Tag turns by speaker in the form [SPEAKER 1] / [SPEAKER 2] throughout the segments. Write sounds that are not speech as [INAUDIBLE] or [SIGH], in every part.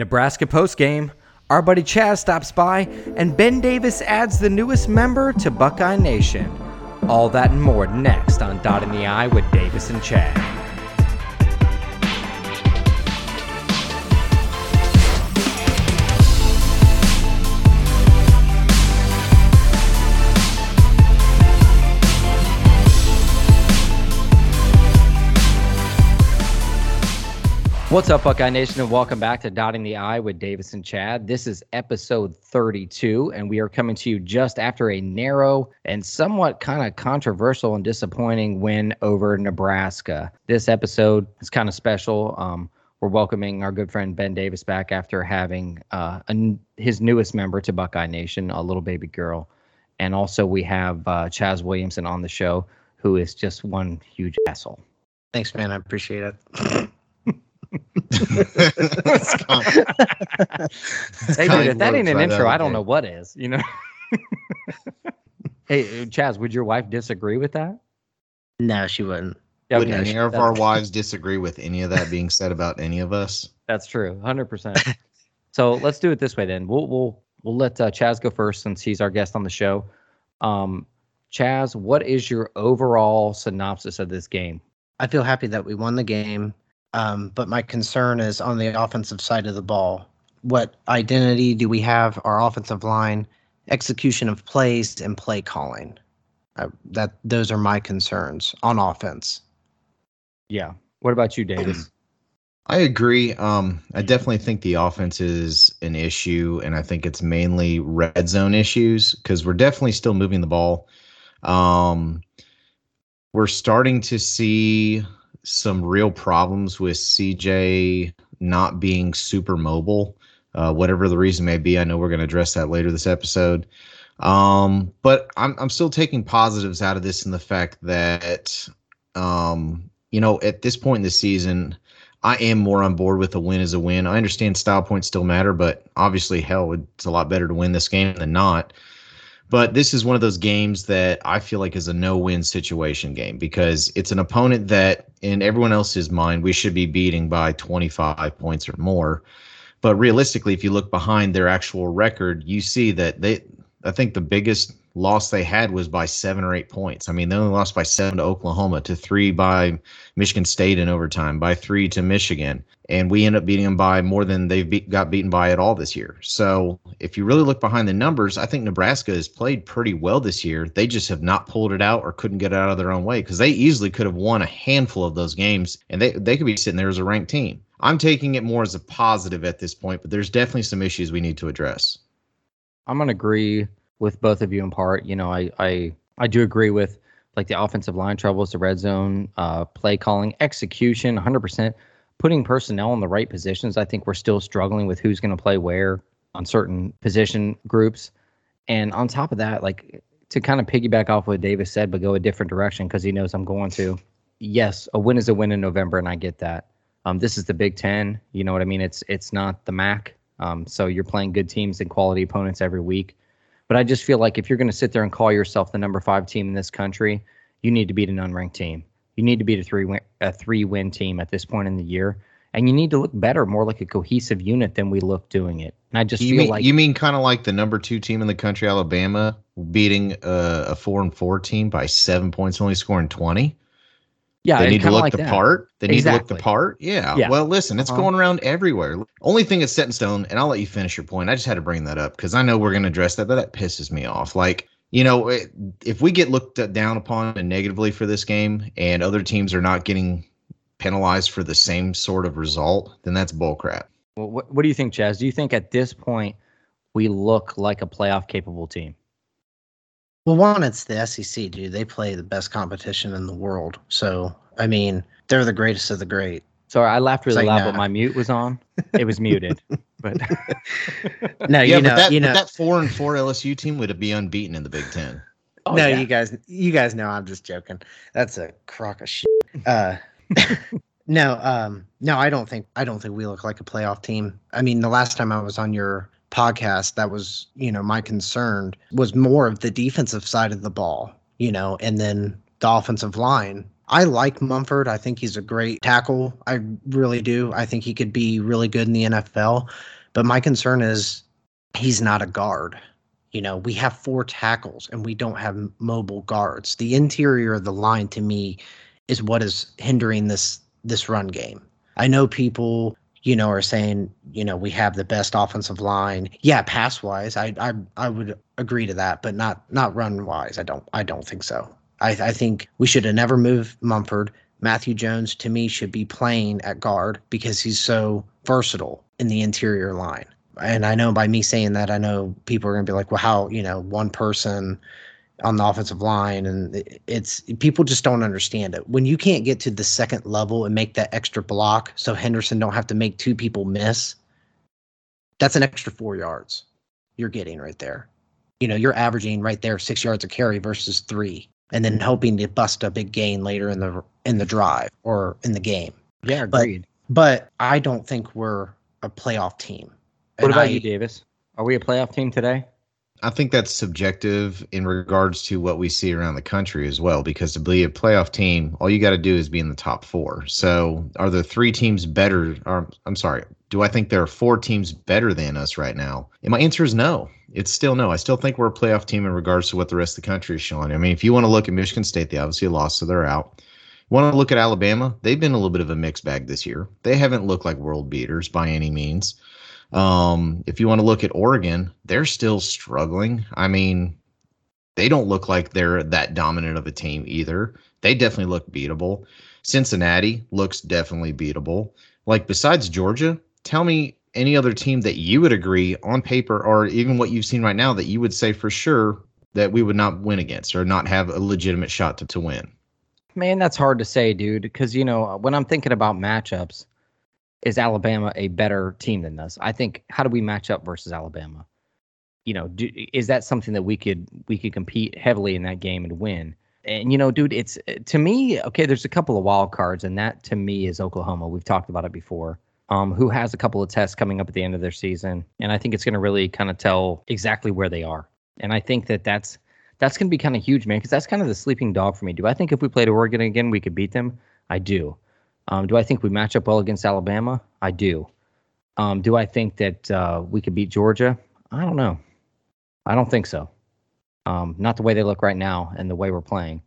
[SPEAKER 1] Nebraska postgame, our buddy Chaz stops by, and Ben Davis adds the newest member to Buckeye Nation. All that and more next on Dotting the I with Davis and Chad. What's up, Buckeye Nation, and welcome back to Dotting the I with Davis and Chad. This is episode 32, and we are coming to you just after a narrow and somewhat kind of controversial and disappointing win over Nebraska. This episode is kind of special. Um, we're welcoming our good friend Ben Davis back after having uh, a, his newest member to Buckeye Nation, a little baby girl. And also, we have uh, Chaz Williamson on the show, who is just one huge asshole.
[SPEAKER 2] Thanks, man. I appreciate it. [LAUGHS]
[SPEAKER 1] hey, dude, if that ain't an intro, I don't know what is. You know. hey, Chaz, would your wife disagree with that?
[SPEAKER 2] No, she wouldn't.
[SPEAKER 3] Would any of our wives disagree with any of that being said about any of us?
[SPEAKER 1] That's true, hundred percent. So let's do it this way then. We'll we'll we'll let uh, Chaz go first since he's our guest on the show. Um, Chaz, what is your overall synopsis of this game?
[SPEAKER 2] I feel happy that we won the game. Um, but my concern is on the offensive side of the ball. What identity do we have? Our offensive line, execution of plays, and play calling. Uh, that those are my concerns on offense.
[SPEAKER 1] Yeah. What about you, Davis? [CLEARS THROAT]
[SPEAKER 3] I agree. Um, I definitely think the offense is an issue, and I think it's mainly red zone issues because we're definitely still moving the ball. Um, we're starting to see some real problems with CJ not being super mobile, uh, whatever the reason may be. I know we're going to address that later this episode. Um, but I'm I'm still taking positives out of this in the fact that um, you know, at this point in the season, I am more on board with a win as a win. I understand style points still matter, but obviously, hell, it's a lot better to win this game than not. But this is one of those games that I feel like is a no-win situation game because it's an opponent that, in everyone else's mind, we should be beating by 25 points or more. But realistically, if you look behind their actual record, you see that they, I think the biggest loss they had was by seven or eight points. I mean, they only lost by seven to Oklahoma, to three by Michigan State in overtime, by three to Michigan, and we end up beating them by more than they've be- got beaten by at all this year. So, if you really look behind the numbers, I think Nebraska has played pretty well this year. They just have not pulled it out or couldn't get it out of their own way because they easily could have won a handful of those games, and they they could be sitting there as a ranked team. I'm taking it more as a positive at this point, but there's definitely some issues we need to address.
[SPEAKER 1] I'm gonna agree with both of you in part. You know, I I I do agree with like the offensive line troubles, the red zone, uh, play calling, execution, 100%. Putting personnel in the right positions. I think we're still struggling with who's going to play where on certain position groups. And on top of that, like to kind of piggyback off what Davis said, but go a different direction because he knows I'm going to. Yes, a win is a win in November, and I get that. Um, this is the Big Ten. You know what I mean? It's it's not the MAC. Um, so you're playing good teams and quality opponents every week. But I just feel like if you're going to sit there and call yourself the number five team in this country, you need to beat an unranked team. You need to beat a three win, a three win team at this point in the year, and you need to look better, more like a cohesive unit than we look doing it. And I just
[SPEAKER 3] you
[SPEAKER 1] feel
[SPEAKER 3] mean,
[SPEAKER 1] like
[SPEAKER 3] you mean kind of like the number two team in the country, Alabama, beating a, a four and four team by seven points, only scoring twenty.
[SPEAKER 1] Yeah,
[SPEAKER 3] they need to look
[SPEAKER 1] like
[SPEAKER 3] the
[SPEAKER 1] that.
[SPEAKER 3] part. They need to look the part. Yeah.
[SPEAKER 1] Yeah.
[SPEAKER 3] Well, listen, it's
[SPEAKER 1] Uh-huh.
[SPEAKER 3] going around everywhere. Only thing that's set in stone, and I'll let you finish your point. I just had to bring that up because I know we're going to address that, but that pisses me off. Like, you know, it, if we get looked down upon and negatively for this game, and other teams are not getting penalized for the same sort of result, then that's bullcrap.
[SPEAKER 1] Well, what, what do you think, Chaz? Do you think at this point we look like a playoff capable team?
[SPEAKER 2] Well, one, it's the SEC, dude. They play the best competition in the world. So, I mean, they're the greatest of the great.
[SPEAKER 1] Sorry, I laughed really
[SPEAKER 2] Say
[SPEAKER 1] loud,
[SPEAKER 2] nah.
[SPEAKER 1] but my mute was on. It was muted. But [LAUGHS]
[SPEAKER 2] No,
[SPEAKER 3] yeah,
[SPEAKER 2] you know,
[SPEAKER 3] but that,
[SPEAKER 2] you
[SPEAKER 3] but
[SPEAKER 2] know,
[SPEAKER 3] that four and four LSU team would be unbeaten in the Big Ten.
[SPEAKER 1] Oh,
[SPEAKER 2] no,
[SPEAKER 1] yeah.
[SPEAKER 2] you guys, you guys know I'm just joking. That's a crock of shit. Uh, [LAUGHS] no, um, no, I don't think I don't think we look like a playoff team. I mean, the last time I was on your podcast, that was you know my concern was more of the defensive side of the ball, you know, and then the offensive line. I like Munford. I think he's a great tackle. I really do. I think he could be really good in the NFL. But my concern is he's not a guard. You know, we have four tackles and we don't have mobile guards. The interior of the line to me is what is hindering this this run game. I know people, you know, are saying, you know, we have the best offensive line. Yeah, pass wise, I I I would agree to that, but not not run wise. I don't I don't think so. I, I think we should have never moved Munford. Matthew Jones to me should be playing at guard because he's so versatile in the interior line and I know by me saying that, I know people are going to be like, well, how, you know, one person on the offensive line. And it's people just don't understand it. When you can't get to the second level and make that extra block so Henderson don't have to make two people miss, that's an extra four yards you're getting right there. You know, you're averaging right there six yards of carry versus three, and then hoping to bust a big gain later in the in the drive or in the game.
[SPEAKER 1] Yeah, agreed.
[SPEAKER 2] But, but I don't think we're a playoff team.
[SPEAKER 1] What about I, you, Davis? Are we a playoff team today?
[SPEAKER 3] I think that's subjective in regards to what we see around the country as well. Because to be a playoff team, all you got to do is be in the top four. So, are there three teams better? Or I'm sorry, do I think there are four teams better than us right now? And my answer is no. It's still no. I still think we're a playoff team in regards to what the rest of the country is showing. I mean, if you want to look at Michigan State, they obviously lost, so they're out. Want to look at Alabama? They've been a little bit of a mixed bag this year. They haven't looked like world beaters by any means. Um, if you want to look at Oregon, they're still struggling. I mean, they don't look like they're that dominant of a team either. They definitely look beatable. Cincinnati looks definitely beatable. Like besides Georgia, tell me any other team that you would agree on paper or even what you've seen right now that you would say for sure that we would not win against or not have a legitimate shot to, to win.
[SPEAKER 1] Man, that's hard to say, dude, because you know, when I'm thinking about matchups, is Alabama a better team than us? I think how do we match up versus Alabama? You know, do, is that something that we could we could compete heavily in that game and win? And you know, dude, it's to me okay. There's a couple of wild cards, and that to me is Oklahoma. We've talked about it before. Um, who has a couple of tests coming up at the end of their season, and I think it's going to really kind of tell exactly where they are. And I think that that's that's going to be kind of huge, man, because that's kind of the sleeping dog for me. Do I think if we played Oregon again, we could beat them? I do. Um, do I think we match up well against Alabama? I do. Um, do I think that uh, we could beat Georgia? I don't know. I don't think so. Um, not the way they look right now and the way we're playing.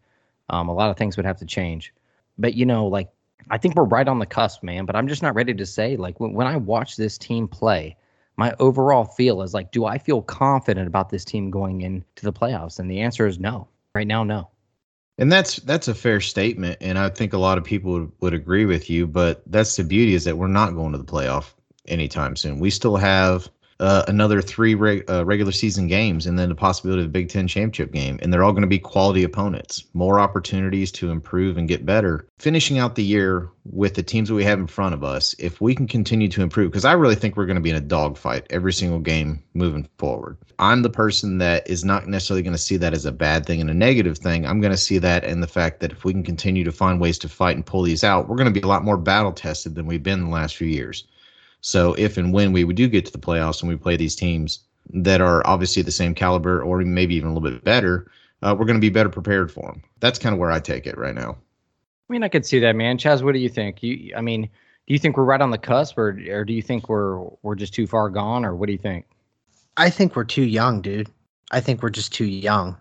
[SPEAKER 1] Um, a lot of things would have to change. But, you know, like, I think we're right on the cusp, man. But I'm just not ready to say, like, when, when I watch this team play, my overall feel is like, do I feel confident about this team going into the playoffs? And the answer is no. Right now, no.
[SPEAKER 3] And that's that's a fair statement, and I think a lot of people would, would agree with you. But that's the beauty is that we're not going to the playoff anytime soon. We still have uh, another three reg- uh, regular season games and then the possibility of a Big Ten championship game. And they're all going to be quality opponents, more opportunities to improve and get better. Finishing out the year with the teams that we have in front of us, if we can continue to improve, because I really think we're going to be in a dogfight every single game moving forward. I'm the person that is not necessarily going to see that as a bad thing and a negative thing. I'm going to see that in the fact that if we can continue to find ways to fight and pull these out, we're going to be a lot more battle tested than we've been the last few years. So if and when we do get to the playoffs and we play these teams that are obviously the same caliber or maybe even a little bit better, uh, we're going to be better prepared for them. That's kind of where I take it right now.
[SPEAKER 1] I mean, I could see that, man. Chaz, what do you think? You, I mean, do you think we're right on the cusp, or or do you think we're we're just too far gone, or what do you think?
[SPEAKER 2] I think we're too young, dude. I think we're just too young.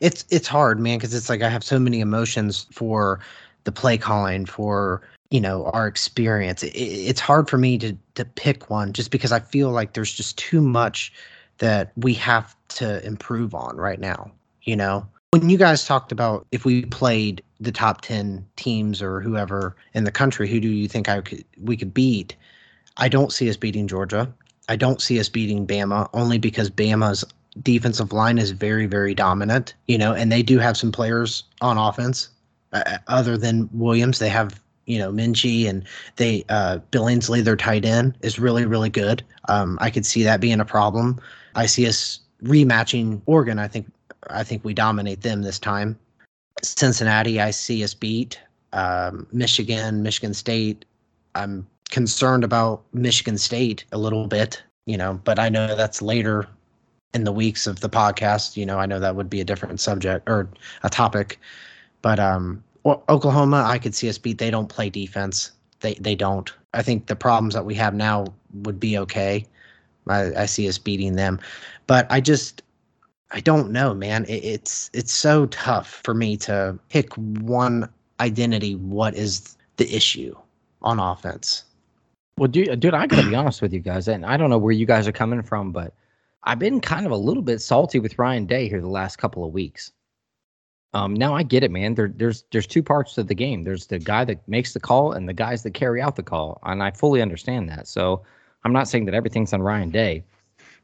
[SPEAKER 2] It's it's hard, man, because it's like I have so many emotions for the play calling, for you know our experience it, it's hard for me to to pick one just because i feel like there's just too much that we have to improve on right now you know? When you guys talked about if we played the top 10 teams or whoever in the country who do you think i could we could beat? I don't see us beating georgia. I don't see us beating bama only because bama's defensive line is very very dominant you know and they do have some players on offense uh, other than williams they have you know Minji and they uh, Billingsley, their tight end, is really really good. Um, I could see that being a problem. I see us rematching Oregon. I think I think we dominate them this time. Cincinnati, I see us beat. Um, Michigan, Michigan State. I'm concerned about Michigan State a little bit, you know, but I know that's later in the weeks of the podcast. You know, I know that would be a different subject or a topic, but um, Well, Oklahoma, I could see us beat. They don't play defense. They they don't. I think the problems that we have now would be okay. I, I see us beating them, but I just I don't know, man. It, it's it's so tough for me to pick one identity. What is the issue on offense?
[SPEAKER 1] Well, dude, dude, I gotta be honest with you guys, and I don't know where you guys are coming from, but I've been kind of a little bit salty with Ryan Day here the last couple of weeks. Um, now I get it, man. There, there's there's two parts to the game. There's the guy that makes the call and the guys that carry out the call, and I fully understand that. So I'm not saying that everything's on Ryan Day,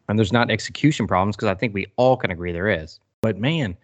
[SPEAKER 1] and there's not execution problems because I think we all can agree there is. But man,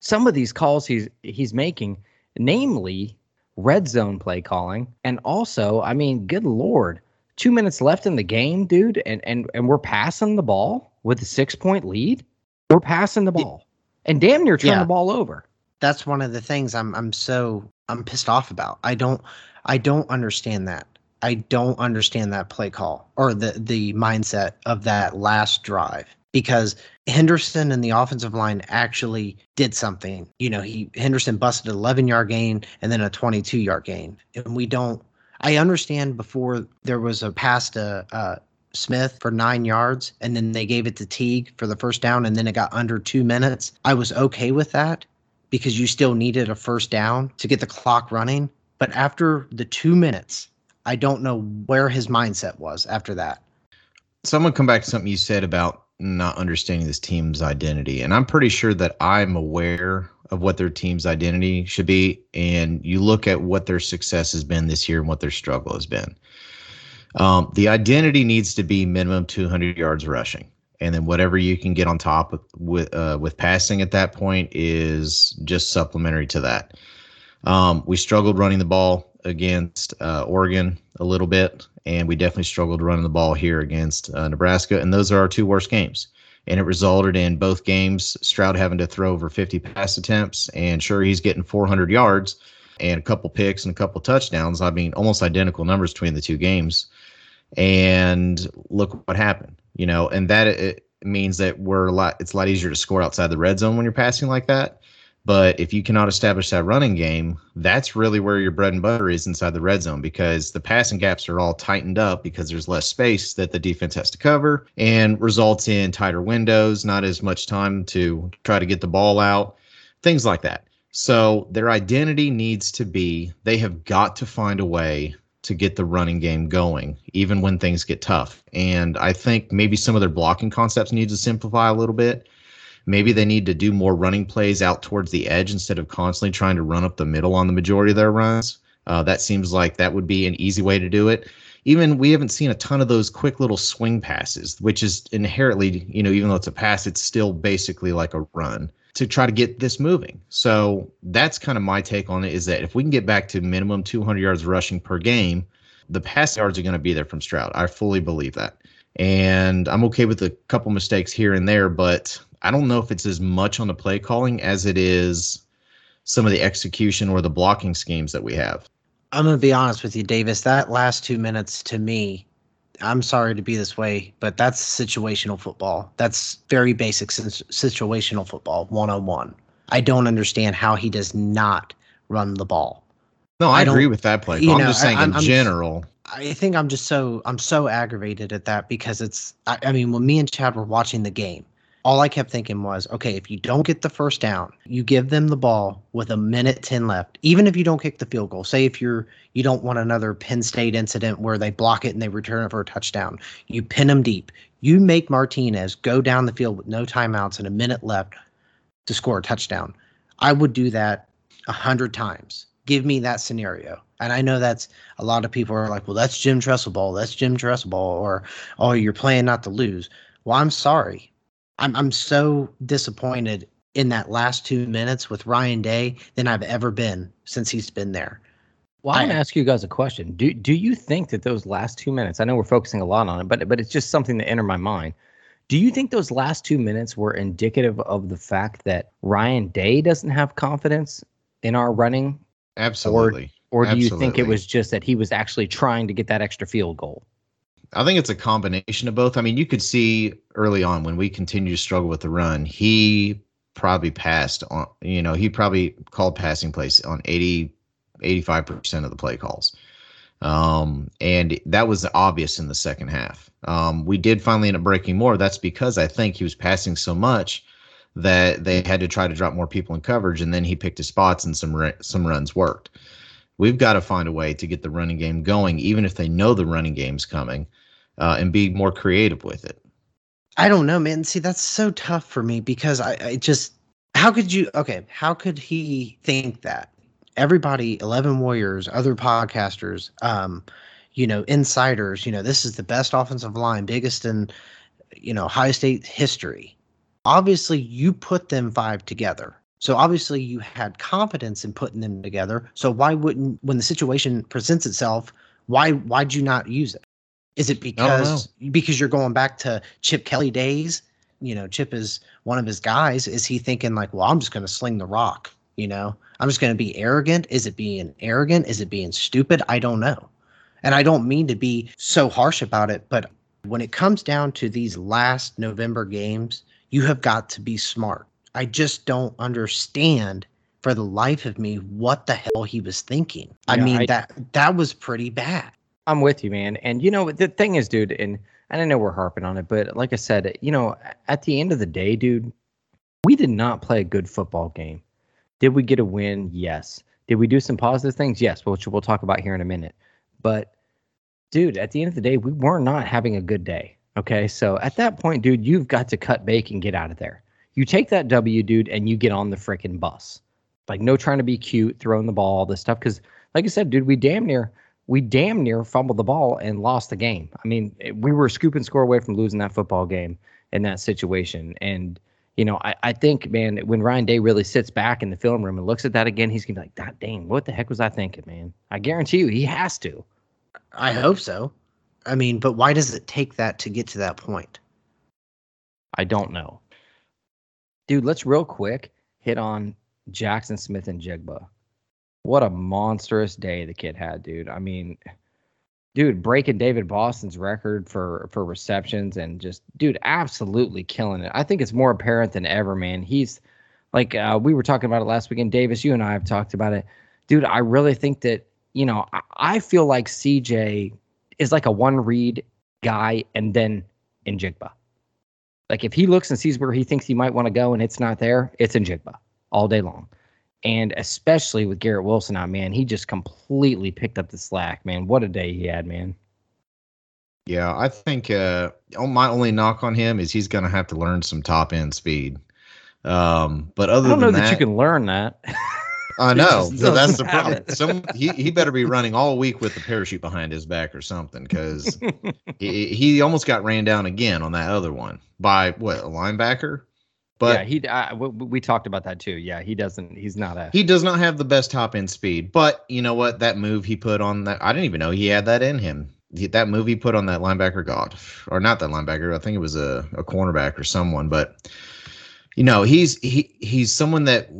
[SPEAKER 1] some of these calls he's he's making, namely red zone play calling, and also, I mean, good lord, two minutes left in the game, dude, and and and we're passing the ball with a six point lead. We're passing the ball and damn near turn
[SPEAKER 2] Yeah.
[SPEAKER 1] the ball over.
[SPEAKER 2] That's one of the things I'm I'm so I'm pissed off about. I don't I don't understand that. I don't understand that play call or the the mindset of that last drive because Henderson and the offensive line actually did something. You know, he Henderson busted an 11 yard gain and then a 22 yard gain, and we don't. I understand before there was a pass to uh, Smith for nine yards, and then they gave it to Teague for the first down, and then it got under two minutes. I was okay with that because you still needed a first down to get the clock running. But after the two minutes, I don't know where his mindset was after that.
[SPEAKER 3] So I'm gonna come back to something you said about not understanding this team's identity, and I'm pretty sure that I'm aware of what their team's identity should be. And you look at what their success has been this year and what their struggle has been. Um, the identity needs to be minimum 200 yards rushing, and then whatever you can get on top with with, uh, with passing at that point is just supplementary to that. Um, we struggled running the ball against uh, Oregon a little bit, and we definitely struggled running the ball here against uh, Nebraska. And those are our two worst games. And it resulted in both games Stroud having to throw over 50 pass attempts. And sure, he's getting 400 yards and a couple picks and a couple touchdowns. I mean, almost identical numbers between the two games. And look what happened, you know, and that it means that we're a lot, it's a lot easier to score outside the red zone when you're passing like that. But if you cannot establish that running game, that's really where your bread and butter is inside the red zone because the passing gaps are all tightened up because there's less space that the defense has to cover and results in tighter windows, not as much time to try to get the ball out, things like that. So their identity needs to be they have got to find a way to get the running game going, even when things get tough. And I think maybe some of their blocking concepts need to simplify a little bit. Maybe they need to do more running plays out towards the edge instead of constantly trying to run up the middle on the majority of their runs. Uh, that seems like that would be an easy way to do it. Even we haven't seen a ton of those quick little swing passes, which is inherently, you know, even though it's a pass, it's still basically like a run to try to get this moving. So that's kind of my take on it is that if we can get back to minimum 200 yards rushing per game, the pass yards are going to be there from Stroud. I fully believe that. And I'm okay with a couple mistakes here and there, but I don't know if it's as much on the play calling as it is some of the execution or the blocking schemes that we have.
[SPEAKER 2] I'm gonna be honest with you, Davis. That last two minutes to me, I'm sorry to be this way, but that's situational football. That's very basic situational football, one on one. I don't understand how he does not run the ball.
[SPEAKER 3] No, I,
[SPEAKER 2] I
[SPEAKER 3] agree with that play.
[SPEAKER 2] you
[SPEAKER 3] call. I'm
[SPEAKER 2] know,
[SPEAKER 3] just saying
[SPEAKER 2] I-
[SPEAKER 3] in
[SPEAKER 2] I'm-
[SPEAKER 3] general.
[SPEAKER 2] I think I'm just so I'm so aggravated at that because it's I, I mean when me and Chad were watching the game, all I kept thinking was, okay, if you don't get the first down, you give them the ball with a minute 10 left. Even if you don't kick the field goal, say if you're you don't want another Penn State incident where they block it and they return it for a touchdown, you pin them deep. You make Martinez go down the field with no timeouts and a minute left to score a touchdown. I would do that a hundred times. Give me that scenario. And I know that's a lot of people are like, well, that's Jim Tressel ball. That's Jim Tressel ball. Or, oh, you're playing not to lose. Well, I'm sorry. I'm I'm so disappointed in that last two minutes with Ryan Day than I've ever been since he's been there.
[SPEAKER 1] Well, I'm gonna ask you guys a question. Do do you think that those last two minutes? I know we're focusing a lot on it, but but it's just something that entered my mind. Do you think those last two minutes were indicative of the fact that Ryan Day doesn't have confidence in our running,
[SPEAKER 3] Absolutely.
[SPEAKER 1] or do you think it was just that he was actually trying to get that extra field goal?
[SPEAKER 3] I think it's a combination of both. I mean, you could see early on when we continued to struggle with the run, he probably passed on. You know, he probably called passing plays on 80, 85 percent of the play calls. Um, and that was obvious in the second half. Um, we did finally end up breaking more. That's because I think he was passing so much that they had to try to drop more people in coverage, and then he picked his spots, and some some runs worked. We've got to find a way to get the running game going, even if they know the running game's coming, uh, and be more creative with it.
[SPEAKER 2] I don't know, man. See, that's so tough for me because I, I just how could you okay, how could he think that? Everybody, 11 Warriors, other podcasters, um, you know, insiders, you know, this is the best offensive line, biggest in, you know, Ohio State history. Obviously, you put them five together. So obviously you had confidence in putting them together. So why wouldn't when the situation presents itself, why why'd you not use it? Is it because because you're going back to Chip Kelly days? You know, Chip is one of his guys. Is he thinking like, well, I'm just going to sling the rock? You know, I'm just going to be arrogant. Is it being arrogant? Is it being stupid? I don't know. And I don't mean to be so harsh about it, but when it comes down to these last November games, you have got to be smart. I just don't understand for the life of me what the hell he was thinking. I mean I, that that was pretty bad.
[SPEAKER 1] I'm with you, man. And you know the thing is, dude, and and I know we're harping on it, but like I said, you know, at the end of the day, dude, we did not play a good football game. Did we get a win? Yes. Did we do some positive things? Yes, which we'll talk about here in a minute. But dude, at the end of the day, we were not having a good day. Okay. So at that point, dude, you've got to cut bake and get out of there. You take that W, dude, and you get on the freaking bus. Like no trying to be cute, throwing the ball, all this stuff. Cause like I said, dude, we damn near we damn near fumbled the ball and lost the game. I mean, eh, we were scoop and score away from losing that football game in that situation. And, you know, I, I think, man, when Ryan Day really sits back in the film room and looks at that again, he's going to be like, God dang, what the heck was I thinking, man? I guarantee you he has to.
[SPEAKER 2] I hope so. I mean, but why does it take that to get to that point?
[SPEAKER 1] I don't know. Dude, let's real quick hit on Jackson Smith-Njigba. What a monstrous day the kid had, dude. I mean, dude, breaking David Boston's record for for receptions and just dude, absolutely killing it. I think it's more apparent than ever, man. He's like uh, we were talking about it last weekend. Davis, you and I have talked about it, dude. I really think that you know I, I feel like CJ is like a one read guy, and then Njigba. Like if he looks and sees where he thinks he might want to go and it's not there, it's Njigba all day long. And especially with Garrett Wilson out, man, he just completely picked up the slack, man. What a day he had, man.
[SPEAKER 3] Yeah, I think uh, oh, my only knock on him is he's going to have to learn some top end speed. Um, but other
[SPEAKER 1] I don't know
[SPEAKER 3] that,
[SPEAKER 1] that you can learn that.
[SPEAKER 3] I [LAUGHS] know. so that's the problem. Some he, he better be running all week with the parachute behind his back or something because [LAUGHS] he, he almost got ran down again on that other one by what a linebacker.
[SPEAKER 1] But yeah, he we talked about that too. Yeah, he doesn't. He's not a.
[SPEAKER 3] He does not have the best top end speed. But you know what? That move he put on that, I didn't even know he had that in him. That move he put on that linebacker, God, or not that linebacker. I think it was a, a cornerback or someone. But you know, he's he he's someone that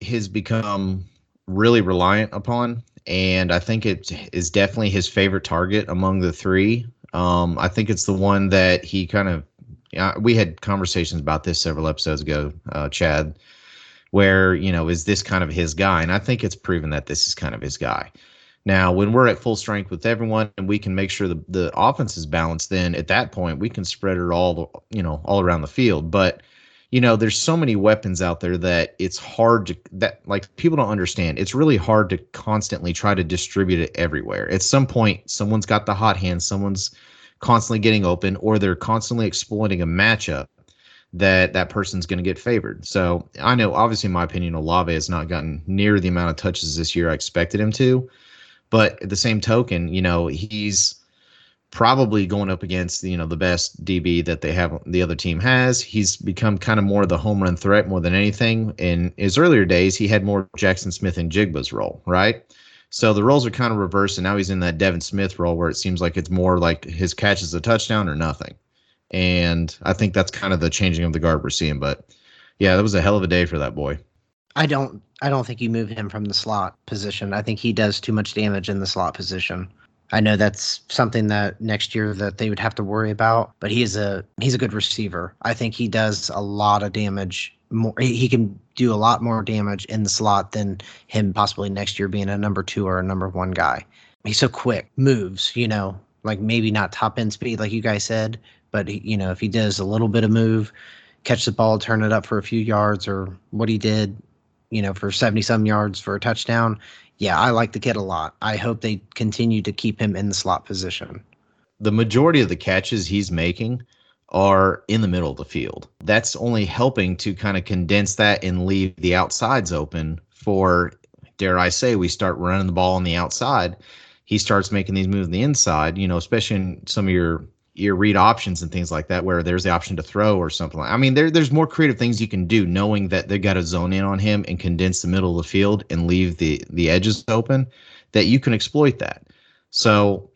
[SPEAKER 3] has become really reliant upon, and I think it is definitely his favorite target among the three. Um, I think it's the one that he kind of yeah, we had conversations about this several episodes ago, uh, Chad, where you know is this kind of his guy, and I think it's proven that this is kind of his guy. Now, when we're at full strength with everyone and we can make sure the, the offense is balanced, then at that point we can spread it all, you know, all around the field. But you know, there's so many weapons out there that it's hard to that like people don't understand. It's really hard to constantly try to distribute it everywhere. At some point, someone's got the hot hand, someone's constantly getting open or they're constantly exploiting a matchup that that person's going to get favored. So I know, obviously, in my opinion, Olave has not gotten near the amount of touches this year I expected him to. But at the same token, you know, he's probably going up against you know the best DB that they have the other team has. He's become kind of more the home run threat more than anything. In his earlier days, he had more Jackson Smith-Njigba's role, right? So the roles are kind of reversed, and now he's in that Devin Smith role where it seems like it's more like his catch is a touchdown or nothing. And I think that's kind of the changing of the guard we're seeing. But yeah, that was a hell of a day for that boy.
[SPEAKER 2] I don't I don't think you move him from the slot position. I think he does too much damage in the slot position. I know that's something that next year that they would have to worry about, but he's a he's a good receiver. I think he does a lot of damage. More he can do a lot more damage in the slot than him possibly next year being a number two or a number one guy. He's so quick, moves, you know, like maybe not top end speed like you guys said, but he, you know if he does a little bit of move, catch the ball, turn it up for a few yards, or what he did, you know, for seventy some yards for a touchdown, yeah, I like the kid a lot. I hope they continue to keep him in the slot position.
[SPEAKER 3] The majority of the catches he's making are in the middle of the field. That's only helping to kind of condense that and leave the outsides open for, dare I say, we start running the ball on the outside. He starts making these moves on the inside, you know, especially in some of your your read options and things like that, where there's the option to throw or something. Like, I mean, there there's more creative things you can do, knowing that they got to zone in on him and condense the middle of the field and leave the the edges open, that you can exploit that. So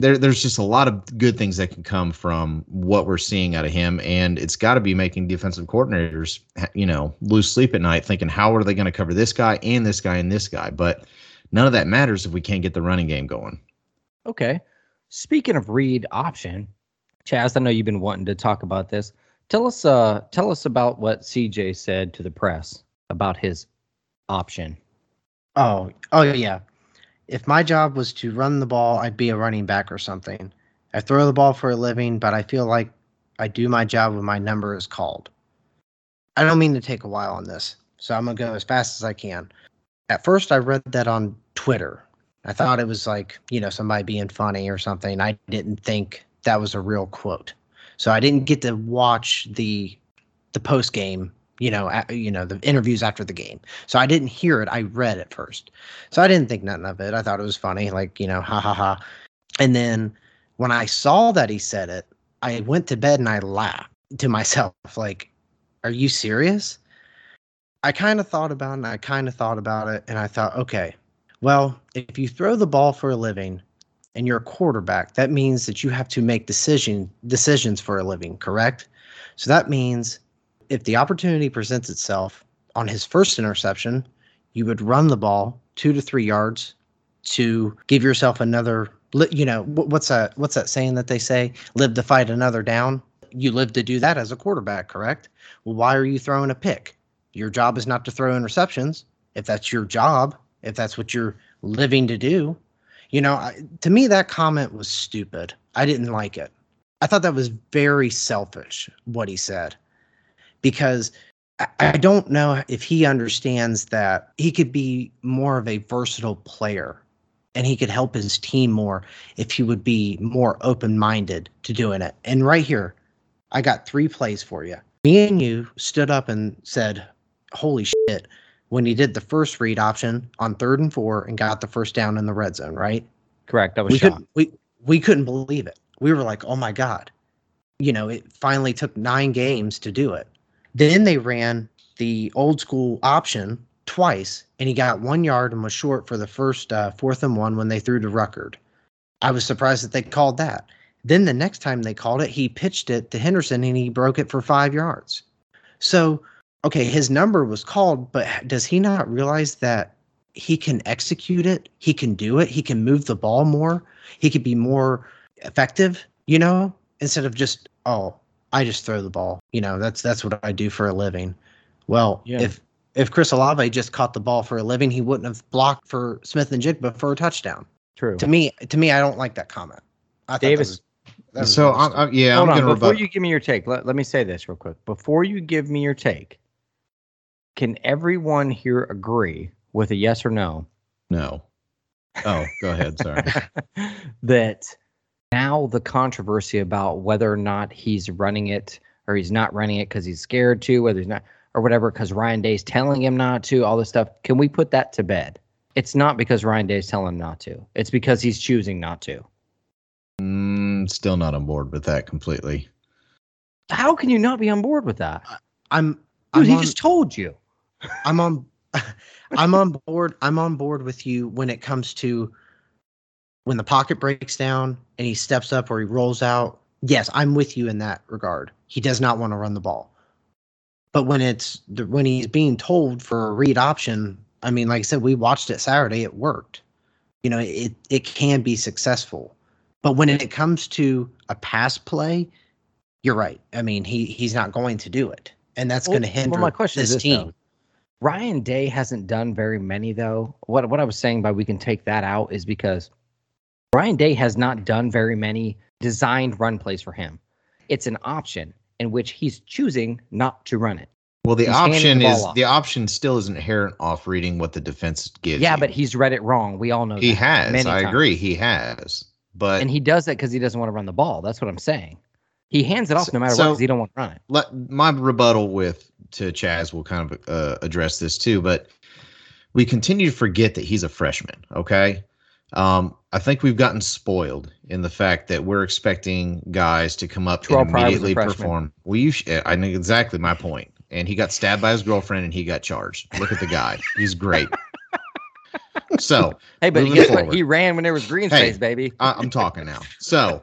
[SPEAKER 3] there there's just a lot of good things that can come from what we're seeing out of him, and it's got to be making defensive coordinators, you know, lose sleep at night thinking how are they going to cover this guy and this guy and this guy, but none of that matters if we can't get the running game going.
[SPEAKER 1] Okay. Speaking of read option, Chaz, I know you've been wanting to talk about this. Tell us, uh, tell us about what CJ said to the press about his option.
[SPEAKER 2] Oh, oh yeah. If my job was to run the ball, I'd be a running back or something. I throw the ball for a living, but I feel like I do my job when my number is called. I don't mean to take a while on this, so I'm gonna go as fast as I can. At first, I read that on Twitter, I thought it was like, you know, somebody being funny or something. I didn't think that was a real quote. So I didn't get to watch the the post game, you know, you know, the interviews after the game. So I didn't hear it. I read it first. So I didn't think nothing of it. I thought it was funny, like, you know, ha ha ha. And then when I saw that he said it, I went to bed and I laughed to myself, [LAUGHS] like, are you serious? I kind of thought about it and I kind of thought about it and I thought, okay, well, if you throw the ball for a living and you're a quarterback, that means that you have to make decision decisions for a living, correct? So that means if the opportunity presents itself on his first interception, you would run the ball 2 to 3 yards to give yourself another you know what's that what's that saying that they say live to fight another down you live to do that as a quarterback correct well why are you throwing a pick your job is not to throw interceptions if that's your job if that's what you're living to do. You know, I, to me, that comment was stupid. I didn't like it. I thought that was very selfish what he said because I, don't know if he understands that he could be more of a versatile player and he could help his team more if he would be more open minded to doing it. And right here, I got three plays for you. Me and you stood up and said, Holy shit, when he did the first read option on third and four and got the first down in the red zone, right?
[SPEAKER 1] Correct. That was
[SPEAKER 2] we couldn't we we couldn't believe it. We were like, oh my god, you know, it finally took nine games to do it. Then they ran the old school option twice, and he got one yard and was short for the first uh, fourth and one when they threw to Ruckert. I was surprised that they called that. Then the next time they called it, he pitched it to Henderson and he broke it for five yards. So okay, his number was called, but does he not realize that he can execute it? He can do it. He can move the ball more. He could be more effective, you know, instead of just, oh, I just throw the ball. You know, that's that's what I do for a living. Well, yeah. if if Chris Olave just caught the ball for a living, he wouldn't have blocked for Smith-Njigba for a touchdown.
[SPEAKER 1] True.
[SPEAKER 2] To me, to me, I don't like that comment. I
[SPEAKER 1] Davis.
[SPEAKER 3] That was, that so I'm, I'm, yeah,
[SPEAKER 1] Hold
[SPEAKER 3] I'm
[SPEAKER 1] on. Before you give me your take, let, let me say this real quick. Before you give me your take, can everyone here agree with a yes or no?
[SPEAKER 3] No. Oh, go ahead. Sorry. [LAUGHS]
[SPEAKER 1] that now the controversy about whether or not he's running it or he's not running it because he's scared to, whether he's not or whatever, because Ryan Day's telling him not to, all this stuff. Can we put that to bed? It's not because Ryan Day's telling him not to. It's because he's choosing not to.
[SPEAKER 3] Mm, still not on board with that completely.
[SPEAKER 1] How can you not be on board with that?
[SPEAKER 2] I'm.
[SPEAKER 1] Dude,
[SPEAKER 2] I'm
[SPEAKER 1] he
[SPEAKER 2] on,
[SPEAKER 1] just told you.
[SPEAKER 2] I'm on [LAUGHS] I'm on board. I'm on board with you when it comes to when the pocket breaks down and he steps up or he rolls out. Yes, I'm with you in that regard. He does not want to run the ball. But when it's when he's being told for a read option, I mean, like I said, we watched it Saturday. It worked. you know, it it can be successful. But when it comes to a pass play, you're right. I mean, he he's not going to do it, and that's
[SPEAKER 1] Well-
[SPEAKER 2] going to hinder
[SPEAKER 1] well, my question
[SPEAKER 2] this
[SPEAKER 1] is this,
[SPEAKER 2] team.
[SPEAKER 1] though. Ryan Day hasn't done very many though. What what I was saying by we can take that out is because Ryan Day has not done very many designed run plays for him. It's an option in which he's choosing not to run it.
[SPEAKER 3] Well, the
[SPEAKER 1] He's
[SPEAKER 3] option
[SPEAKER 1] the
[SPEAKER 3] is
[SPEAKER 1] off.
[SPEAKER 3] the option still is inherent off reading what the defense gives.
[SPEAKER 1] yeah,
[SPEAKER 3] you.
[SPEAKER 1] but he's read it wrong. We all know
[SPEAKER 3] he has. I
[SPEAKER 1] times.
[SPEAKER 3] agree, he has. But
[SPEAKER 1] and he does that because he doesn't want to run the ball. That's what I'm saying. He hands it off
[SPEAKER 3] So-
[SPEAKER 1] no matter what because he don't want to run it.
[SPEAKER 3] let my rebuttal with to Chaz will kind of uh, address this too, but we continue to forget that he's a freshman. Okay, um, I think we've gotten spoiled in the fact that we're expecting guys to come up
[SPEAKER 1] Terrelle
[SPEAKER 3] and
[SPEAKER 1] Pryor was a
[SPEAKER 3] immediately perform. Well, you, sh- I know exactly my point. And he got stabbed by his girlfriend, and he got charged. Look at the guy; he's great. [LAUGHS] So
[SPEAKER 1] Hey, but
[SPEAKER 3] moving
[SPEAKER 1] guess what? He ran when there was green
[SPEAKER 3] Hey.
[SPEAKER 1] space, baby.
[SPEAKER 3] I, I'm talking now. So,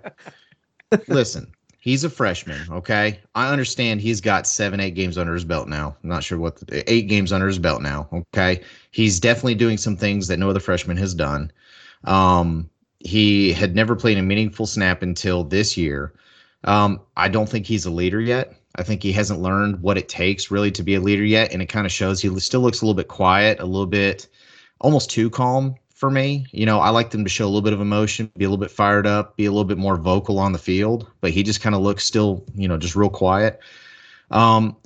[SPEAKER 3] listen, he's a freshman. Okay, I understand he's got seven, eight games under his belt now. I'm not sure what the, eight games under his belt now. Okay, he's definitely doing some things that no other freshman has done. Um, he had never played a meaningful snap until this year. Um, I don't think he's a leader yet. I think he hasn't learned what it takes really to be a leader yet, and it kind of shows. He still looks a little bit quiet, a little bit almost too calm for me. You know, I like them to show a little bit of emotion, be a little bit fired up, be a little bit more vocal on the field, but he just kind of looks still, you know, just real quiet. Um,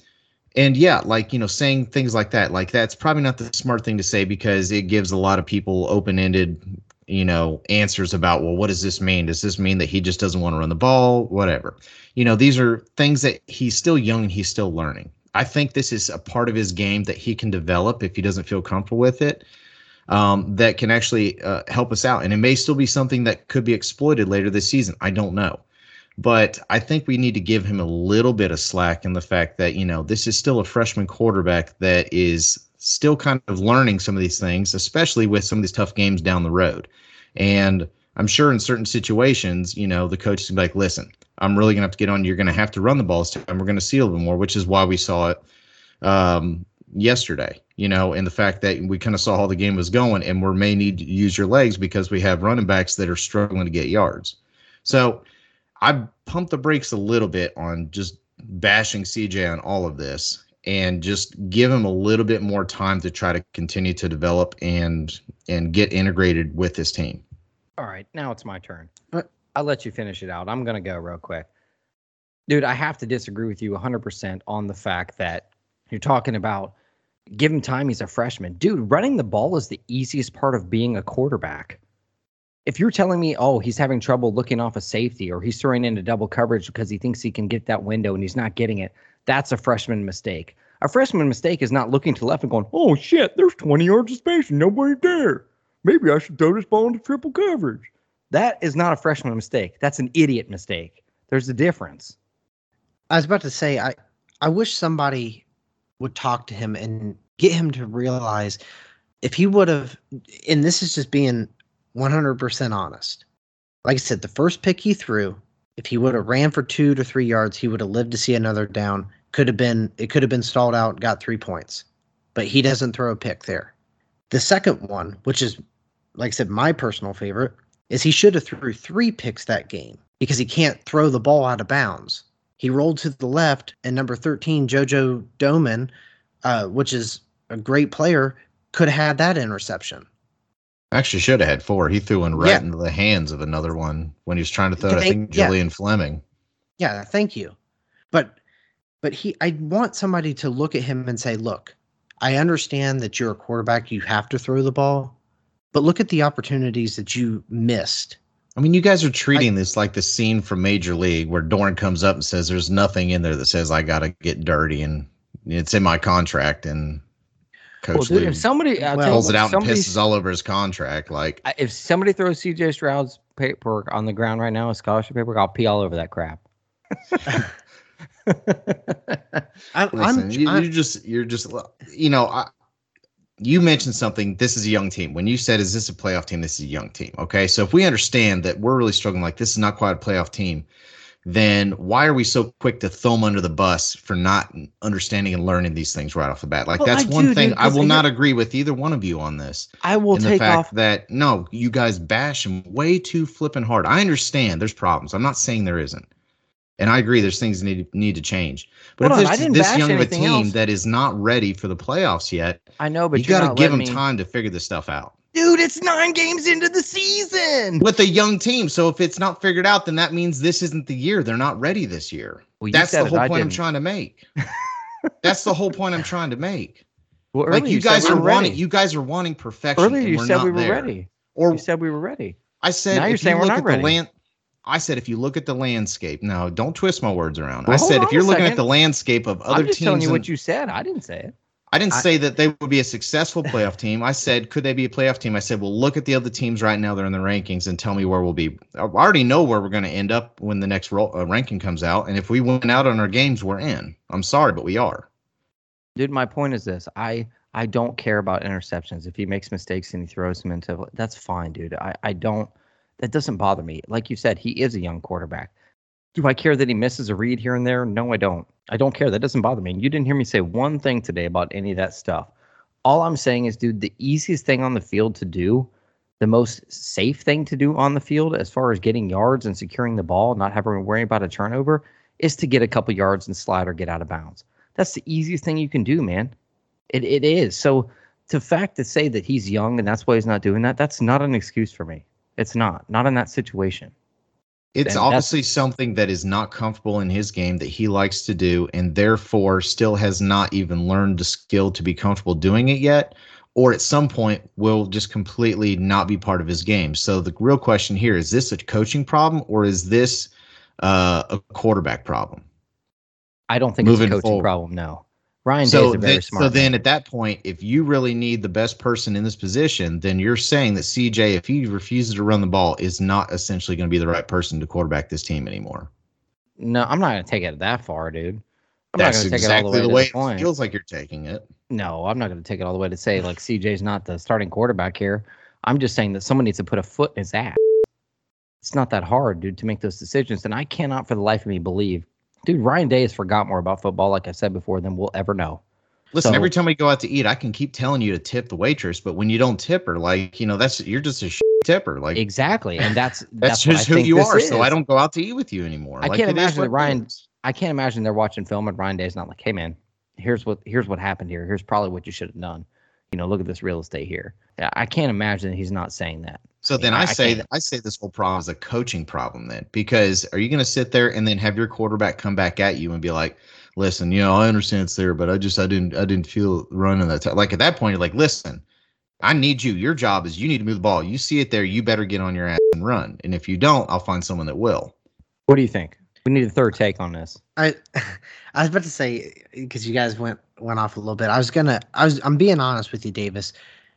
[SPEAKER 3] and yeah, like, you know, saying things like that, like that's probably not the smart thing to say because it gives a lot of people open ended, you know, answers about, well, what does this mean? Does this mean that he just doesn't want to run the ball? Whatever. You know, these are things that he's still young and he's still learning. I think this is a part of his game that he can develop if he doesn't feel comfortable with it um, that can actually uh, help us out. And it may still be something that could be exploited later this season. I don't know. But I think we need to give him a little bit of slack in the fact that, you know, this is still a freshman quarterback that is still kind of learning some of these things, especially with some of these tough games down the road. And I'm sure in certain situations, you know, the coach is like, listen, I'm really going to have to get on. You're going to have to run the ball time. We're going to see a little bit more, which is why we saw it um, yesterday, you know, and the fact that we kind of saw how the game was going and we may need to use your legs because we have running backs that are struggling to get yards. So I pumped the brakes a little bit on just bashing CJ on all of this and just give him a little bit more time to try to continue to develop and and get integrated with this team.
[SPEAKER 1] All right, now it's my turn.
[SPEAKER 2] What?
[SPEAKER 1] I'll let you finish it out. I'm gonna go real quick, dude. I have to disagree with you 100% on the fact that you're talking about give him time. He's a freshman, dude. Running the ball is the easiest part of being a quarterback. If you're telling me, oh, he's having trouble looking off a safety or he's throwing into double coverage because he thinks he can get that window and he's not getting it, that's a freshman mistake. A freshman mistake is not looking to left and going, oh shit, there's 20 yards of space and nobody there. Maybe I should throw this ball into triple coverage. That is not a freshman mistake. That's an idiot mistake. There's a difference.
[SPEAKER 2] I was about to say, I, I wish somebody would talk to him and get him to realize if he would have, and this is just being 100% honest. Like I said, the first pick he threw, if he would have ran for two to three yards, he would have lived to see another down. Could have been, it could have been stalled out, got three points, but he doesn't throw a pick there. The second one, which is, like I said, my personal favorite, is he should have threw three picks that game because he can't throw the ball out of bounds. He rolled to the left, and number 13, Jojo Domann, uh, which is a great player, could have had that interception.
[SPEAKER 3] Actually, should have had four. He threw one right
[SPEAKER 2] Yeah.
[SPEAKER 3] into the hands of another one when he was trying to throw it. I think
[SPEAKER 2] yeah.
[SPEAKER 3] Julian Fleming.
[SPEAKER 2] Yeah, thank you. But but he I want somebody to look at him and say, "Look, I understand that you're a quarterback, you have to throw the ball, but look at the opportunities that you missed."
[SPEAKER 3] I mean, you guys are treating this like the scene from Major League where Dorn comes up and says, "There's nothing in there that says I got to get dirty, and it's in my contract." And
[SPEAKER 1] Well,
[SPEAKER 3] Coach
[SPEAKER 1] dude,
[SPEAKER 3] Lou
[SPEAKER 1] if somebody I'll
[SPEAKER 2] Well-
[SPEAKER 3] pulls it
[SPEAKER 1] what,
[SPEAKER 3] out and pisses all over his contract. Like,
[SPEAKER 1] if somebody throws CJ Stroud's paperwork on the ground right now, a scholarship paperwork, I'll pee all over that crap. [LAUGHS]
[SPEAKER 2] I,
[SPEAKER 3] listen,
[SPEAKER 2] I'm,
[SPEAKER 3] you,
[SPEAKER 2] I'm
[SPEAKER 3] you just, you're just, you know, I, you mentioned something. This is a young team. When you said, "Is this a playoff team?" This is a young team. Okay, so if we understand that we're really struggling, like this is not quite a playoff team, then why are we so quick to throw him under the bus for not understanding and learning these things right off the bat? Like
[SPEAKER 1] Well,
[SPEAKER 3] that's
[SPEAKER 1] I
[SPEAKER 3] one
[SPEAKER 1] do,
[SPEAKER 3] thing
[SPEAKER 1] dude,
[SPEAKER 3] I will not agree with either one of you on this.
[SPEAKER 1] I will
[SPEAKER 3] and the
[SPEAKER 1] take
[SPEAKER 3] fact
[SPEAKER 1] off.
[SPEAKER 3] that no, you guys bash him way too flipping hard. I understand there's problems. I'm not saying there isn't. And I agree there's things that need need to change. But
[SPEAKER 1] Hold
[SPEAKER 3] if
[SPEAKER 1] on,
[SPEAKER 3] this, this young of a team
[SPEAKER 1] else.
[SPEAKER 3] that is not ready for the playoffs yet,
[SPEAKER 1] I know, but
[SPEAKER 3] you got to give them
[SPEAKER 1] me-
[SPEAKER 3] time to figure this stuff out.
[SPEAKER 1] Dude, it's nine games into the season.
[SPEAKER 3] With a young team, so if it's not figured out, then that means this isn't the year. They're not ready this year.
[SPEAKER 1] Well,
[SPEAKER 3] That's the
[SPEAKER 1] it,
[SPEAKER 3] whole
[SPEAKER 1] I
[SPEAKER 3] point I'm trying to make. [LAUGHS] That's the whole point I'm trying to make.
[SPEAKER 1] Well,
[SPEAKER 3] like
[SPEAKER 1] earlier
[SPEAKER 3] you guys
[SPEAKER 1] we
[SPEAKER 3] are
[SPEAKER 1] were
[SPEAKER 3] wanting, you guys are wanting perfection.
[SPEAKER 1] Earlier
[SPEAKER 3] and
[SPEAKER 1] you
[SPEAKER 3] we're
[SPEAKER 1] said
[SPEAKER 3] not
[SPEAKER 1] we were
[SPEAKER 3] there.
[SPEAKER 1] ready.
[SPEAKER 3] Or
[SPEAKER 1] You said we were ready.
[SPEAKER 3] I said
[SPEAKER 1] Now you're
[SPEAKER 3] if
[SPEAKER 1] saying
[SPEAKER 3] you
[SPEAKER 1] we're
[SPEAKER 3] look
[SPEAKER 1] not
[SPEAKER 3] at
[SPEAKER 1] ready.
[SPEAKER 3] the land. I said if you look at the landscape. No, don't twist my words around.
[SPEAKER 1] Well,
[SPEAKER 3] I said if you're looking
[SPEAKER 1] second.
[SPEAKER 3] at the landscape of other teams.
[SPEAKER 1] I'm just
[SPEAKER 3] teams,
[SPEAKER 1] telling you
[SPEAKER 3] in-
[SPEAKER 1] what you said. I didn't say it.
[SPEAKER 3] I didn't
[SPEAKER 2] I-
[SPEAKER 3] say that they would be a successful playoff team. I said, could they be a playoff team? I said, well, look at the other teams right now. They're in the rankings and tell me where we'll be. I already know where we're going to end up when the next roll, uh, ranking comes out. And if we win out on our games, we're in. I'm sorry, but we are.
[SPEAKER 1] Dude, my point is this. I I don't care about interceptions. If he makes mistakes and he throws them into that's fine, dude. I, I don't that doesn't bother me. Like you said, he is a young quarterback. Do I care that he misses a read here and there? No, I don't. I don't care. That doesn't bother me. And you didn't hear me say one thing today about any of that stuff. All I'm saying is, dude, the easiest thing on the field to do, the most safe thing to do on the field as far as getting yards and securing the ball, not having to worry about a turnover, is to get a couple yards and slide or get out of bounds. That's the easiest thing you can do, man. It it is. So to fact to say that he's young and that's why he's not doing that, that's not an excuse for me. It's not. Not in that situation.
[SPEAKER 3] It's
[SPEAKER 1] And
[SPEAKER 3] obviously something that is not comfortable in his game that he likes to do, and therefore still has not even learned the skill to be comfortable doing it yet, or at some point will just completely not be part of his game. So the real question here is: this a coaching problem, or is this uh, a quarterback problem?
[SPEAKER 1] I don't think
[SPEAKER 3] Moving
[SPEAKER 1] it's a coaching
[SPEAKER 3] forward.
[SPEAKER 1] problem, no. Ryan Day
[SPEAKER 3] so
[SPEAKER 1] is a very smart
[SPEAKER 3] so then at that point, if you really need the best person in this position, then you're saying that CJ, if he refuses to run the ball, is not essentially going to be the right person to quarterback this team anymore.
[SPEAKER 1] No, I'm not gonna take it that far, dude. I'm
[SPEAKER 3] That's
[SPEAKER 1] not take
[SPEAKER 3] exactly
[SPEAKER 1] it all the way
[SPEAKER 3] the
[SPEAKER 1] to
[SPEAKER 3] way
[SPEAKER 1] the
[SPEAKER 3] it feels like you're taking it.
[SPEAKER 1] No, I'm not going to take it all the way to say like CJ's not the starting quarterback here. I'm just saying that someone needs to put a foot in his ass. It's not that hard, dude, to make those decisions. And I cannot for the life of me believe, dude, Ryan Day has forgot more about football, like I said before, than we'll ever know.
[SPEAKER 3] Listen,
[SPEAKER 1] So-
[SPEAKER 3] every time we go out to eat, I can keep telling you to tip the waitress, but when you don't tip her, like you know, that's you're just a shit tipper. Like
[SPEAKER 1] Exactly. And that's [LAUGHS]
[SPEAKER 3] that's,
[SPEAKER 1] that's,
[SPEAKER 3] just who you are. So I don't go out to eat with you anymore.
[SPEAKER 1] I
[SPEAKER 3] Like,
[SPEAKER 1] can't imagine that Ryan-
[SPEAKER 3] is.
[SPEAKER 1] I can't imagine they're watching film and Ryan Day's not like, hey man, here's what here's what happened here. Here's probably what you should have done. You know, look at this real estate here. Yeah, I can't imagine he's not saying that.
[SPEAKER 3] So then
[SPEAKER 1] I-
[SPEAKER 3] I,
[SPEAKER 1] I
[SPEAKER 3] say
[SPEAKER 1] can't.
[SPEAKER 3] I say this whole problem is a coaching problem then because are you going to sit there and then have your quarterback come back at you and be like, "Listen, you know, I understand it's there, but I just I didn't I didn't feel running that time." Like at that point, you're like, "Listen, I need you. Your job is you need to move the ball. You see it there, you better get on your ass and run. And if you don't, I'll find someone that will."
[SPEAKER 1] What do you think? We need a third take on this.
[SPEAKER 2] I [LAUGHS] I was about to say because you guys went went off a little bit. I was gonna I was I'm being honest with you, Davis.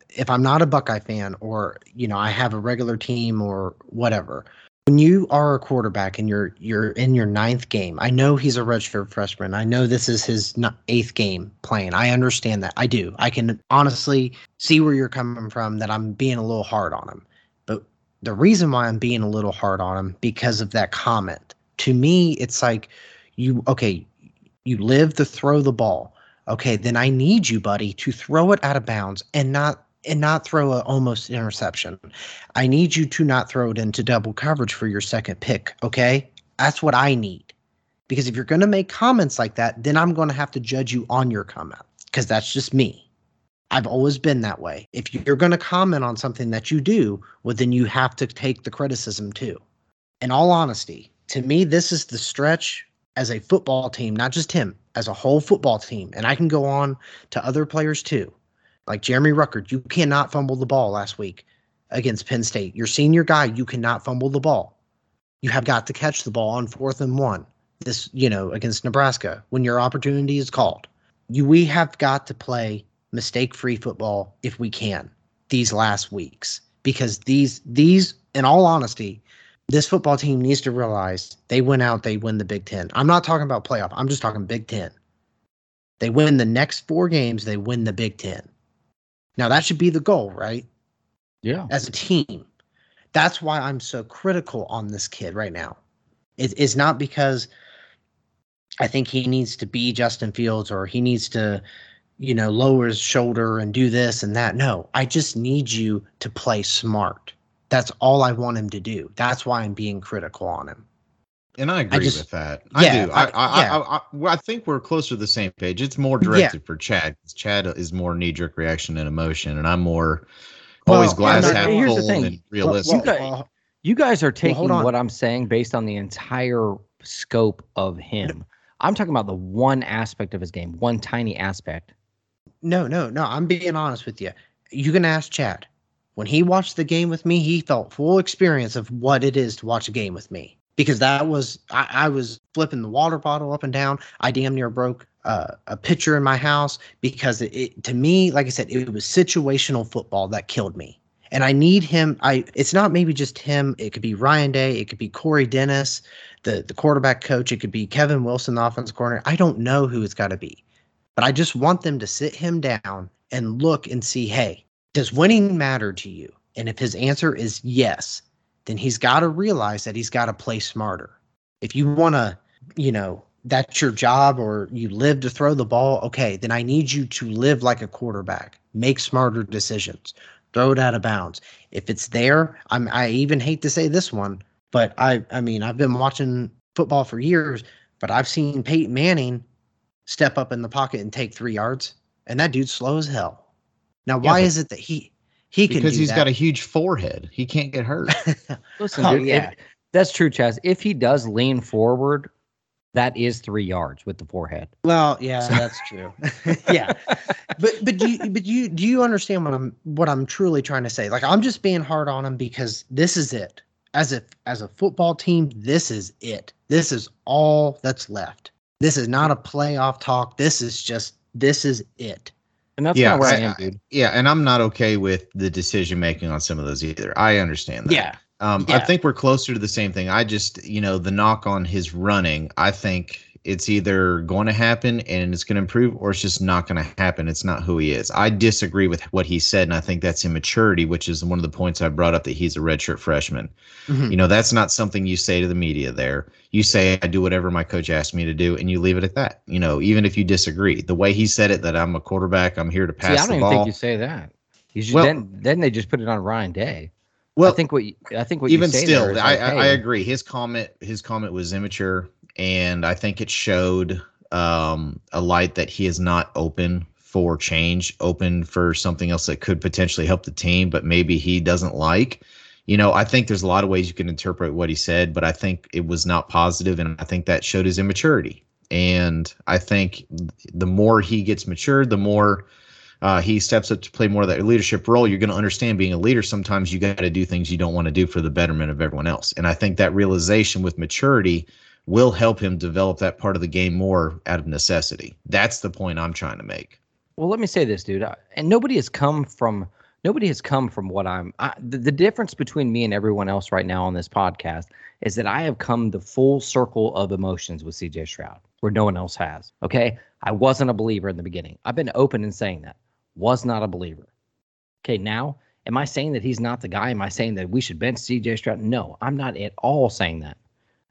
[SPEAKER 2] If I'm not a Buckeye fan or you know I have a regular team or whatever, when you are a quarterback and you're you're in your ninth game, I know he's a redshirt freshman. I know this is his eighth game playing. I understand that. I do. I can honestly see where you're coming from. That I'm being a little hard on him, but the reason why I'm being a little hard on him because of that comment. To me, it's like you okay, you live to throw the ball. Okay, then I need you, buddy, to throw it out of bounds and not and not throw a almost interception. I need you to not throw it into double coverage for your second pick. Okay, that's what I need. Because if you're going to make comments like that, then I'm going to have to judge you on your comment because that's just me. I've always been that way. If you're going to comment on something that you do, well, then you have to take the criticism too. In all honesty, to me, this is the stretch as a football team, not just him, as a whole football team. And I can go on to other players too. Like Jeremy Ruckert, you cannot fumble the ball last week against Penn State. Your senior guy, you cannot fumble the ball. You have got to catch the ball on fourth and one. This, you know, against Nebraska when your opportunity is called. You we have got to play mistake-free football if we can these last weeks because these these in all honesty this football team needs to realize they went out, they win the Big Ten. I'm not talking about playoff. I'm just talking Big Ten. They win the next four games, they win the Big Ten. Now that should be the goal, right?
[SPEAKER 1] Yeah.
[SPEAKER 2] As a team. That's why I'm so critical on this kid right now. It's not because I think he needs to be Justin Fields or he needs to, you know, lower his shoulder and do this and that. No, I just need you to play smart. That's all I want him to do. That's why I'm being critical on him.
[SPEAKER 3] And I agree
[SPEAKER 2] just-
[SPEAKER 3] with that.
[SPEAKER 2] yeah,
[SPEAKER 3] I do. I
[SPEAKER 2] I-
[SPEAKER 3] I,
[SPEAKER 2] yeah.
[SPEAKER 3] I, I, well, I think we're closer to the same page. It's more directed for Chad. 'cause Chad is more knee jerk reaction and emotion, and I'm more always glass
[SPEAKER 2] and
[SPEAKER 3] half full
[SPEAKER 1] thing.
[SPEAKER 3] and
[SPEAKER 1] Well,
[SPEAKER 3] realistic.
[SPEAKER 1] you got-
[SPEAKER 2] well,
[SPEAKER 1] You guys are taking
[SPEAKER 2] hold on.
[SPEAKER 1] what I'm saying based on the entire scope of him. I'm talking about the one aspect of his game, one tiny aspect.
[SPEAKER 2] No, no, no. I'm being honest with you. You can ask Chad. When he watched the game with me, he felt full experience of what it is to watch a game with me. Because that was, I, I was flipping the water bottle up and down. I damn near broke uh, a pitcher in my house because it, it, to me, like I said, it was situational football that killed me. And I need him. I. It's not maybe just him. It could be Ryan Day. It could be Corey Dennis, the the quarterback coach. It could be Kevin Wilson, the offense corner. I don't know who it's got to be. But I just want them to sit him down and look and see, hey, does winning matter to you? And if his answer is yes, then he's got to realize that he's got to play smarter. If you want to, you know, that's your job or you live to throw the ball, okay, then I need you to live like a quarterback, make smarter decisions, throw it out of bounds. If it's there, I'm I even hate to say this one, but I I mean, I've been watching football for years, but I've seen Peyton Manning step up in the pocket and take three yards, and that dude's slow as hell. Now, why
[SPEAKER 3] but-
[SPEAKER 2] is it that he he can
[SPEAKER 3] because
[SPEAKER 2] do
[SPEAKER 3] he's
[SPEAKER 2] that?
[SPEAKER 3] got a huge forehead. He can't get hurt. [LAUGHS]
[SPEAKER 1] Listen,
[SPEAKER 2] Oh,
[SPEAKER 1] dude,
[SPEAKER 2] yeah.
[SPEAKER 1] if- that's true, Chaz. If he does lean forward, that is three yards with the forehead.
[SPEAKER 2] Well, yeah, that's true. [LAUGHS] yeah, but but do you, but you do you understand what I'm what I'm truly trying to say? Like I'm just being hard on him because this is it. As a as a football team, this is it. This is all that's left. This is not a playoff talk. This is just this is it.
[SPEAKER 1] And that's
[SPEAKER 3] Yeah,
[SPEAKER 1] kind of where I,
[SPEAKER 3] I-
[SPEAKER 1] am, dude.
[SPEAKER 3] yeah, and I'm not okay with the decision making on some of those either. I understand that.
[SPEAKER 2] Yeah.
[SPEAKER 3] Um, I think we're closer to the same thing. I just, you know, the knock on his running, I think it's either going to happen and it's going to improve or it's just not going to happen. It's not who he is. I disagree with what he said, and I think that's immaturity, which is one of the points I brought up that he's a redshirt freshman.
[SPEAKER 2] Mhm.
[SPEAKER 3] You know, that's not something you say to the media there. You say, I do whatever my coach asks me to do, and you leave it at that. You know, even if you disagree. The way he said it, that I'm a quarterback, I'm here to
[SPEAKER 1] See,
[SPEAKER 3] pass
[SPEAKER 1] I don't
[SPEAKER 3] the
[SPEAKER 1] even
[SPEAKER 3] ball.
[SPEAKER 1] think you say that. You should,
[SPEAKER 3] Well-
[SPEAKER 1] then then they just put it on Ryan Day.
[SPEAKER 3] well,
[SPEAKER 1] I think what you, I think what
[SPEAKER 3] even still, I,
[SPEAKER 1] like,
[SPEAKER 3] I, I agree. His comment, his comment was immature, and I think it showed um, a light that he is not open for change, open for something else that could potentially help the team, but maybe he doesn't like. You know, I think there's a lot of ways you can interpret what he said, but I think it was not positive, and I think that showed his immaturity. And I think the more he gets matured, the more uh, he steps up to play more of that leadership role, you're going to understand being a leader. Sometimes you got to do things you don't want to do for the betterment of everyone else. And I think that realization with maturity will help him develop that part of the game more out of necessity. That's the point I'm trying to make.
[SPEAKER 1] Well, let me say this, dude. And nobody has come from nobody has come from what I'm. I, the, the difference between me and everyone else right now on this podcast is that I have come the full circle of emotions with CJ Stroud, where no one else has. Okay, I wasn't a believer in the beginning. I've been open in saying that. Was not a believer. Okay, now am I saying that he's not the guy? Am I saying that we should bench CJ Stroud? No, I'm not at all saying that.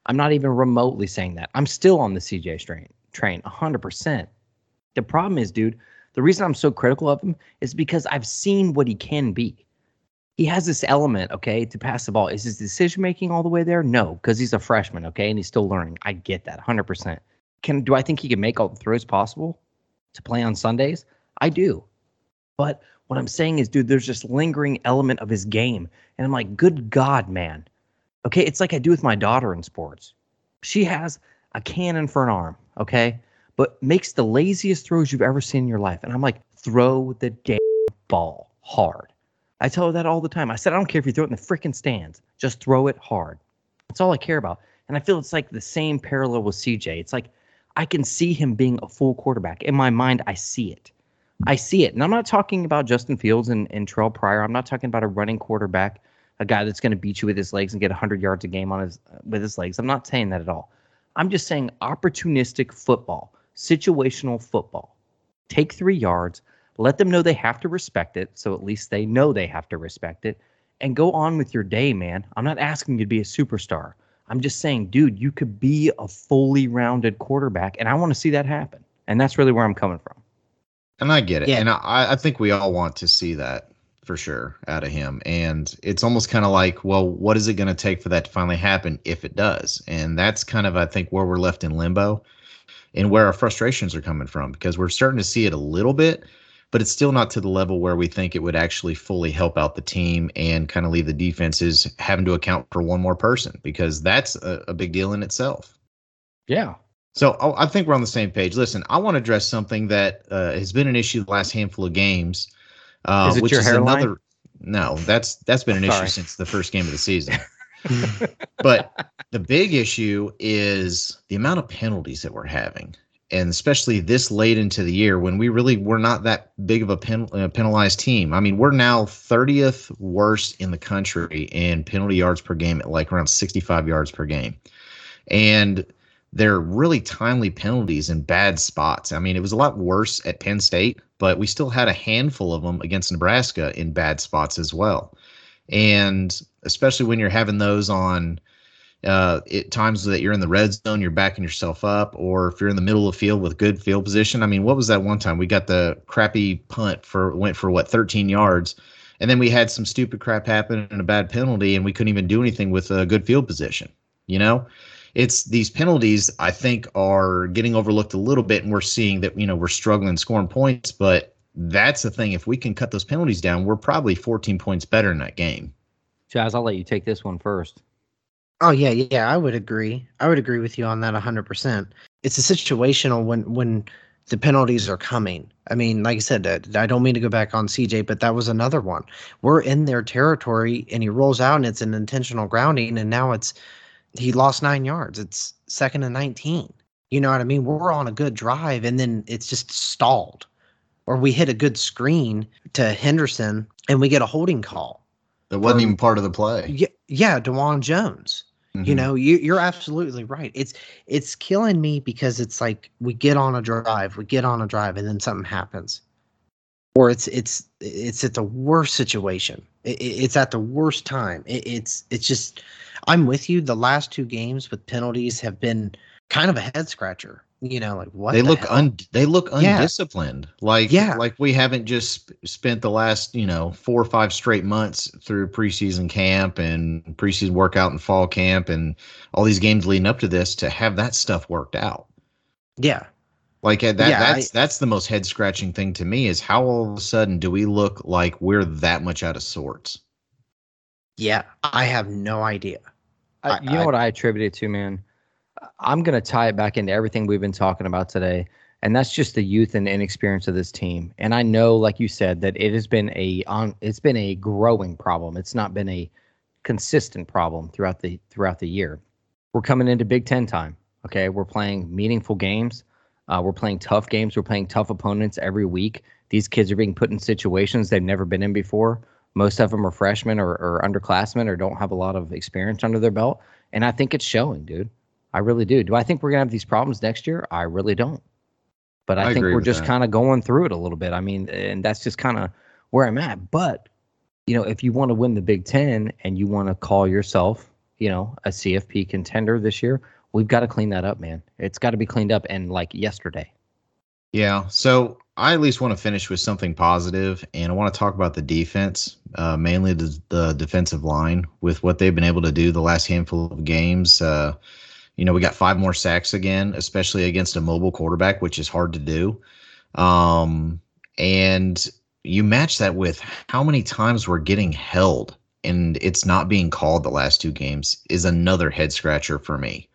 [SPEAKER 1] I'm not even remotely saying that. I'm still on the CJ strain train 100%. The problem is, dude, the reason I'm so critical of him is because I've seen what he can be. He has this element, okay, to pass the ball. Is his decision making all the way there? No, because he's a freshman, okay, and he's still learning. I get that 100%. Can do I think he can make all the throws possible to play on Sundays? I do. But what I'm saying is, dude, there's this lingering element of his game. And I'm like, good God, man. Okay, it's like I do with my daughter in sports. She has a cannon for an arm, okay, but makes the laziest throws you've ever seen in your life. And I'm like, throw the damn ball hard. I tell her that all the time. I said, I don't care if you throw it in the freaking stands, just throw it hard. That's all I care about. And I feel it's like the same parallel with CJ. It's like I can see him being a full quarterback. In my mind, I see it. I see it. And I'm not talking about Justin Fields and, and Terrelle Pryor. I'm not talking about a running quarterback, a guy that's going to beat you with his legs and get 100 yards a game on his with his legs. I'm not saying that at all. I'm just saying opportunistic football, situational football. Take three yards, let them know they have to respect it, so at least they know they have to respect it, and go on with your day, man. I'm not asking you to be a superstar. I'm just saying, dude, you could be a fully rounded quarterback, and I want to see that happen. And that's really where I'm coming from.
[SPEAKER 3] And I get it.
[SPEAKER 2] Yeah.
[SPEAKER 3] And I, I think we all want to see that for sure out of him. And it's almost kind of like, well, what is it going to take for that to finally happen if it does? And that's kind of, I think, where we're left in limbo and where our frustrations are coming from because we're starting to see it a little bit, but it's still not to the level where we think it would actually fully help out the team and kind of leave the defenses having to account for one more person because that's a, a big deal in itself.
[SPEAKER 1] Yeah.
[SPEAKER 3] So oh, I think we're on the same page. Listen, I want to address something that uh, has been an issue the last handful of games. Uh,
[SPEAKER 1] Is it
[SPEAKER 3] which
[SPEAKER 1] your
[SPEAKER 3] is
[SPEAKER 1] hairline?
[SPEAKER 3] another. No, that's that's been an issue since the first game of the season. [LAUGHS] but the big issue is the amount of penalties that we're having, and especially this late into the year when we really were not that big of a pen, uh, penalized team. I mean, we're now 30th worst in the country in penalty yards per game at like around 65 yards per game, and they're really timely penalties in bad spots. I mean, it was a lot worse at Penn State, but we still had a handful of them against Nebraska in bad spots as well. And especially when you're having those on uh, at times that you're in the red zone, you're backing yourself up, or if you're in the middle of the field with good field position. I mean, what was that one time we got the crappy punt for went for what 13 yards, and then we had some stupid crap happen and a bad penalty, and we couldn't even do anything with a good field position. You know, it's these penalties I think are getting overlooked a little bit, and we're seeing that you know we're struggling scoring points, but that's the thing. If we can cut those penalties down, we're probably 14 points better in that game.
[SPEAKER 1] Chaz, I'll let you take this one first.
[SPEAKER 2] Oh yeah, yeah, I would agree. I would agree with you on that 100%. It's a situational when when the penalties are coming. I mean, like I said, uh, I don't mean to go back on CJ, but that was another one. We're in their territory and he rolls out and it's an intentional grounding and now it's he lost 9 yards. It's second and 19. You know what I mean? We're on a good drive and then it's just stalled. Or we hit a good screen to Henderson and we get a holding call.
[SPEAKER 3] That wasn't
[SPEAKER 2] From-
[SPEAKER 3] even part of the play.
[SPEAKER 2] Yeah, yeah, Dawand Jones. You
[SPEAKER 3] Mhm.
[SPEAKER 2] know, you, you're absolutely right. It's it's killing me because it's like we get on a drive, we get on a drive, and then something happens, or it's it's it's at the worst situation. It, it- it's at the worst time. It, it's it's just. I'm with you. The last two games with penalties have been kind of a head scratcher. You know, like what
[SPEAKER 3] they
[SPEAKER 2] the
[SPEAKER 3] look
[SPEAKER 2] hell?
[SPEAKER 3] un they look
[SPEAKER 2] Yeah.
[SPEAKER 3] undisciplined. Like
[SPEAKER 2] Yeah.
[SPEAKER 3] like we haven't just spent the last you know four or five straight months through preseason camp and preseason workout and fall camp and all these games leading up to this to have that stuff worked out.
[SPEAKER 2] yeah.
[SPEAKER 3] Like uh, that
[SPEAKER 2] Yeah,
[SPEAKER 3] that's that's the most head scratching thing to me is how all of a sudden do we look like we're that much out of sorts?
[SPEAKER 2] Yeah, I have no idea.
[SPEAKER 1] I,
[SPEAKER 2] I-
[SPEAKER 1] you know what I attribute it to, man? I'm going to tie it back into everything we've been talking about today, and that's just the youth and inexperience of this team. And I know, like you said, that it has been a on it's been a growing problem. It's not been a consistent problem throughout the throughout the year. We're coming into Big Ten time. Okay, we're playing meaningful games. Uh, we're playing tough games. We're playing tough opponents every week. These kids are being put in situations they've never been in before. Most of them are freshmen or, or underclassmen or don't have a lot of experience under their belt. And I think it's showing, dude. I really do. Do I think we're gonna have these problems next year? I really don't. But I,
[SPEAKER 3] I
[SPEAKER 1] think we're just kind of going through it a little bit. I mean, and that's just kind of where I'm at. But you know, if you want to win the Big Ten and you want to call yourself, you know, a CFP contender this year, we've got to clean that up, man. It's got to be cleaned up and like yesterday.
[SPEAKER 3] Yeah. So I at least want to finish with something positive, and I want to talk about the defense, uh, mainly the, the defensive line, with what they've been able to do the last handful of games. Uh, you know, we got five more sacks again, especially against a mobile quarterback, which is hard to do. Um, and you match that with how many times we're getting held and it's not being called the last two games is another head scratcher for me.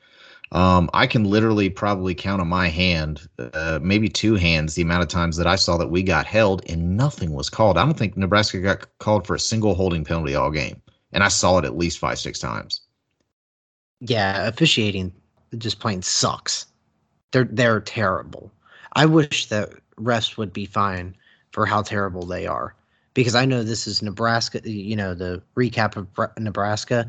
[SPEAKER 3] Um, I can literally probably count on my hand, uh, maybe two hands, the amount of times that I saw that we got held and nothing was called. I don't think Nebraska got called for a single holding penalty all game, and I saw it at least five, six times.
[SPEAKER 2] Yeah, officiating just plain sucks. They're they're terrible. I wish that refs would be fine for how terrible they are, because I know this is Nebraska. You know the recap of Nebraska,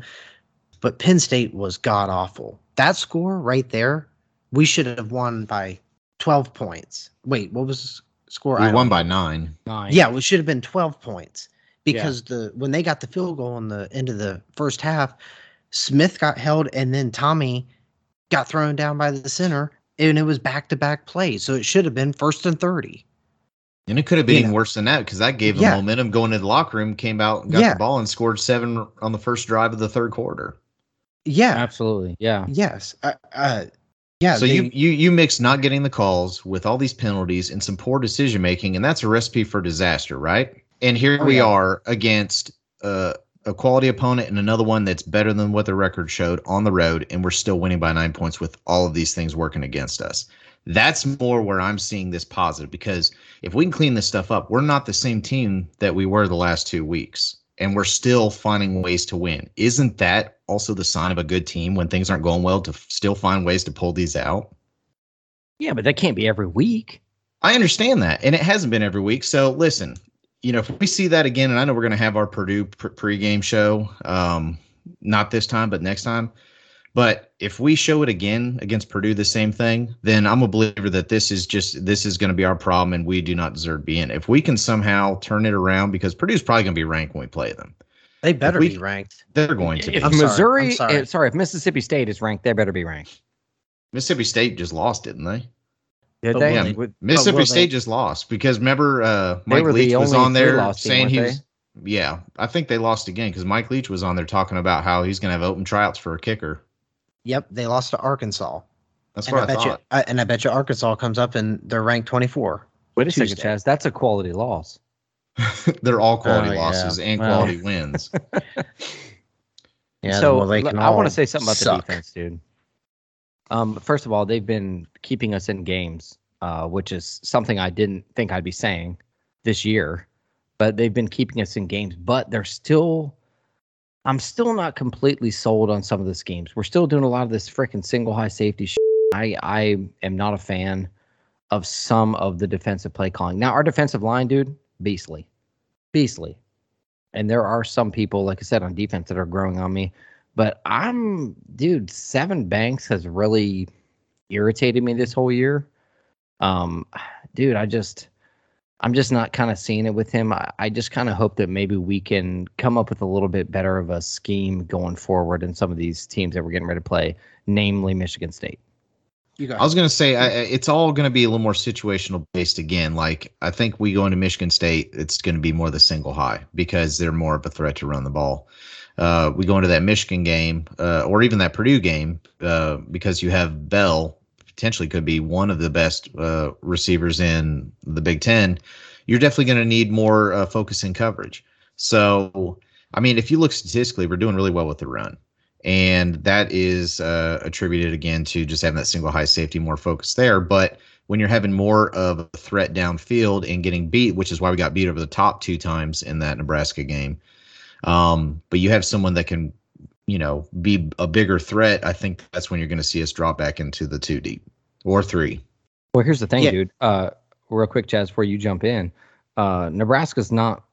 [SPEAKER 2] but Penn State was god awful. That score right there, we should have won by twelve points. Wait, what was the score?
[SPEAKER 3] We
[SPEAKER 2] I
[SPEAKER 3] won
[SPEAKER 2] don't
[SPEAKER 3] by nine.
[SPEAKER 1] Nine.
[SPEAKER 2] Yeah, we should have been 12 points because the when they got the field goal in the end of the first half, Smith got held, and then Tommy got thrown down by the center, and it was back to back plays. So it should have been first and 30.
[SPEAKER 3] And it could have been
[SPEAKER 2] You know.
[SPEAKER 3] worse than that because that gave them
[SPEAKER 2] Yeah.
[SPEAKER 3] momentum going to the locker room, came out, got
[SPEAKER 2] Yeah.
[SPEAKER 3] the ball, and scored seven on the first drive of the third quarter.
[SPEAKER 2] Yeah.
[SPEAKER 1] Absolutely. Yeah.
[SPEAKER 2] Yes. Uh, uh, yeah.
[SPEAKER 3] so
[SPEAKER 2] they-
[SPEAKER 3] you you you mix not getting the calls with all these penalties and some poor decision making, and that's a recipe for disaster, right? And here
[SPEAKER 2] Oh,
[SPEAKER 3] we
[SPEAKER 2] yeah.
[SPEAKER 3] are against uh, a quality opponent and another one that's better than what the record showed on the road, and we're still winning by nine points with all of these things working against us. That's more where I'm seeing this positive because if we can clean this stuff up, we're not the same team that we were the last two weeks, and we're still finding ways to win. Isn't that also the sign of a good team when things aren't going well to still find ways to pull these out?
[SPEAKER 1] Yeah, but that can't be every week.
[SPEAKER 3] I understand that, and it hasn't been every week. So listen, you know, if we see that again, and I know we're going to have our Purdue pre- pregame show, um, not this time, but next time. But if we show it again against Purdue, the same thing, then I'm a believer that this is just this is going to be our problem, and we do not deserve to be in. If we can somehow turn it around, because Purdue's probably going to be ranked when we play them,
[SPEAKER 2] they better
[SPEAKER 3] we-
[SPEAKER 2] be ranked.
[SPEAKER 3] they're going to.
[SPEAKER 1] If
[SPEAKER 3] Be.
[SPEAKER 2] I'm sorry,
[SPEAKER 1] Missouri,
[SPEAKER 2] I'm sorry.
[SPEAKER 1] eh, sorry, if Mississippi State is ranked, they better be ranked.
[SPEAKER 3] Mississippi State just lost, didn't they?
[SPEAKER 1] Did they?
[SPEAKER 3] will
[SPEAKER 2] they-
[SPEAKER 3] Mississippi
[SPEAKER 2] will
[SPEAKER 3] State
[SPEAKER 2] they-
[SPEAKER 3] just lost because remember uh,
[SPEAKER 1] They
[SPEAKER 3] Mike Leach was on there
[SPEAKER 1] three-loss team,
[SPEAKER 3] saying he
[SPEAKER 1] weren't
[SPEAKER 3] was. Yeah, I think they lost again because Mike Leach was on there talking about how he's going to have open tryouts for a kicker.
[SPEAKER 2] Yep. They lost to Arkansas.
[SPEAKER 3] That's
[SPEAKER 2] and
[SPEAKER 3] what
[SPEAKER 2] I,
[SPEAKER 3] I,
[SPEAKER 2] bet you. I, and I bet you Arkansas comes up and they're ranked 24.
[SPEAKER 1] Wait a second, Chaz. That's a quality loss. [LAUGHS]
[SPEAKER 3] They're all quality
[SPEAKER 1] Oh, yeah.
[SPEAKER 3] losses and
[SPEAKER 1] Well.
[SPEAKER 3] quality wins. [LAUGHS]
[SPEAKER 2] Yeah.
[SPEAKER 1] so
[SPEAKER 2] well, they can
[SPEAKER 1] I want to say something about
[SPEAKER 2] suck.
[SPEAKER 1] the defense, dude. Um, first of all, they've been keeping us in games, uh, which is something I didn't think I'd be saying this year. But they've been keeping us in games, but they're still. I'm still not completely sold on some of the schemes. We're still doing a lot of this freaking single high safety. Sh- I I am not a fan of some of the defensive play calling. Now our defensive line, dude, beastly, beastly. And there are some people, like I said, on defense that are growing on me. But I'm, dude, Sevyn Banks has really irritated me this whole year. Um, dude, I just, I'm just not kind of seeing it with him. I, I just kind of hope that maybe we can come up with a little bit better of a scheme going forward in some of these teams that we're getting ready to play, namely Michigan State.
[SPEAKER 2] You
[SPEAKER 3] I was going to say I, I- it's all going to be a little more situational based again. Like I think we go into Michigan State, it's going to be more the single high because they're more of a threat to run the ball. Uh, we go into that Michigan game uh, or even that Purdue game uh, because you have Bell potentially could be one of the best uh, receivers in the Big Ten. You're definitely going to need more uh, focus and coverage. So, I mean, if you look statistically, we're doing really well with the run and that is uh, attributed again to just having that single high safety more focused there. But when you're having more of a threat downfield and getting beat, which is why we got beat over the top two times in that Nebraska game, um, but you have someone that can, you know, be a bigger threat. I think that's when you're going to see us drop back into the two deep or three.
[SPEAKER 1] Well, here's the thing,
[SPEAKER 2] Yeah.
[SPEAKER 1] dude. Uh, real quick, Chaz, before you jump in, uh, Nebraska's not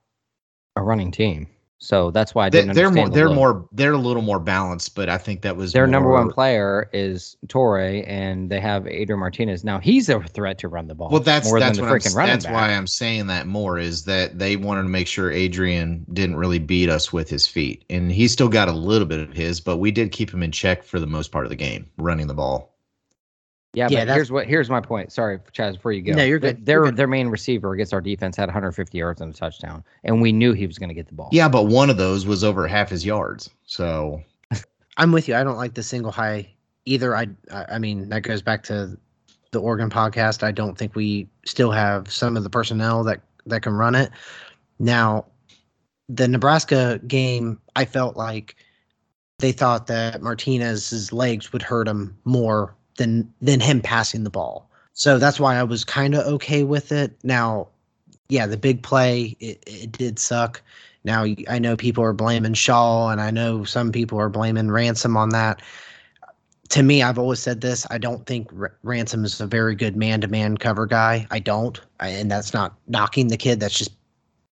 [SPEAKER 1] a running team, so that's why I
[SPEAKER 3] They,
[SPEAKER 1] didn't
[SPEAKER 3] they're more,
[SPEAKER 1] the
[SPEAKER 3] they're
[SPEAKER 1] look.
[SPEAKER 3] more, they're a little more balanced, but I think that was
[SPEAKER 1] Their number one player is Torre, and they have Adrian Martinez. Now he's a threat to run the ball.
[SPEAKER 3] Well, that's
[SPEAKER 1] more
[SPEAKER 3] that's
[SPEAKER 1] than
[SPEAKER 3] what
[SPEAKER 1] the
[SPEAKER 3] I'm,
[SPEAKER 1] freaking running
[SPEAKER 3] that's
[SPEAKER 1] back.
[SPEAKER 3] why I'm saying that more is that they wanted to make sure Adrian didn't really beat us with his feet, and he still got a little bit of his, but we did keep him in check for the most part of the game, running the ball.
[SPEAKER 1] Yeah,
[SPEAKER 2] Yeah,
[SPEAKER 1] but here's what here's my point. Sorry, Chaz, before you go.
[SPEAKER 2] No, you're good.
[SPEAKER 1] Their
[SPEAKER 2] You're good.
[SPEAKER 1] their main receiver against our defense had 150 yards and a touchdown, and we knew he was going to get the ball.
[SPEAKER 3] Yeah, but one of those was over half his yards, so [LAUGHS]
[SPEAKER 2] I'm with you. I don't like the single high either. I I I mean that goes back to the Oregon podcast. I don't think we still have some of the personnel that that can run it. Now, the Nebraska game, I felt like they thought that Martinez's legs would hurt him more than than him passing the ball. So that's why I was kind of okay with it. Now, yeah, the big play it, it did suck. Now I know people are blaming Shaw, and I know some people are blaming Ransom on that. To me, I've always said this: I don't think R- Ransom is a very good man-to-man cover guy. I don't, I, and that's not knocking the kid. That's just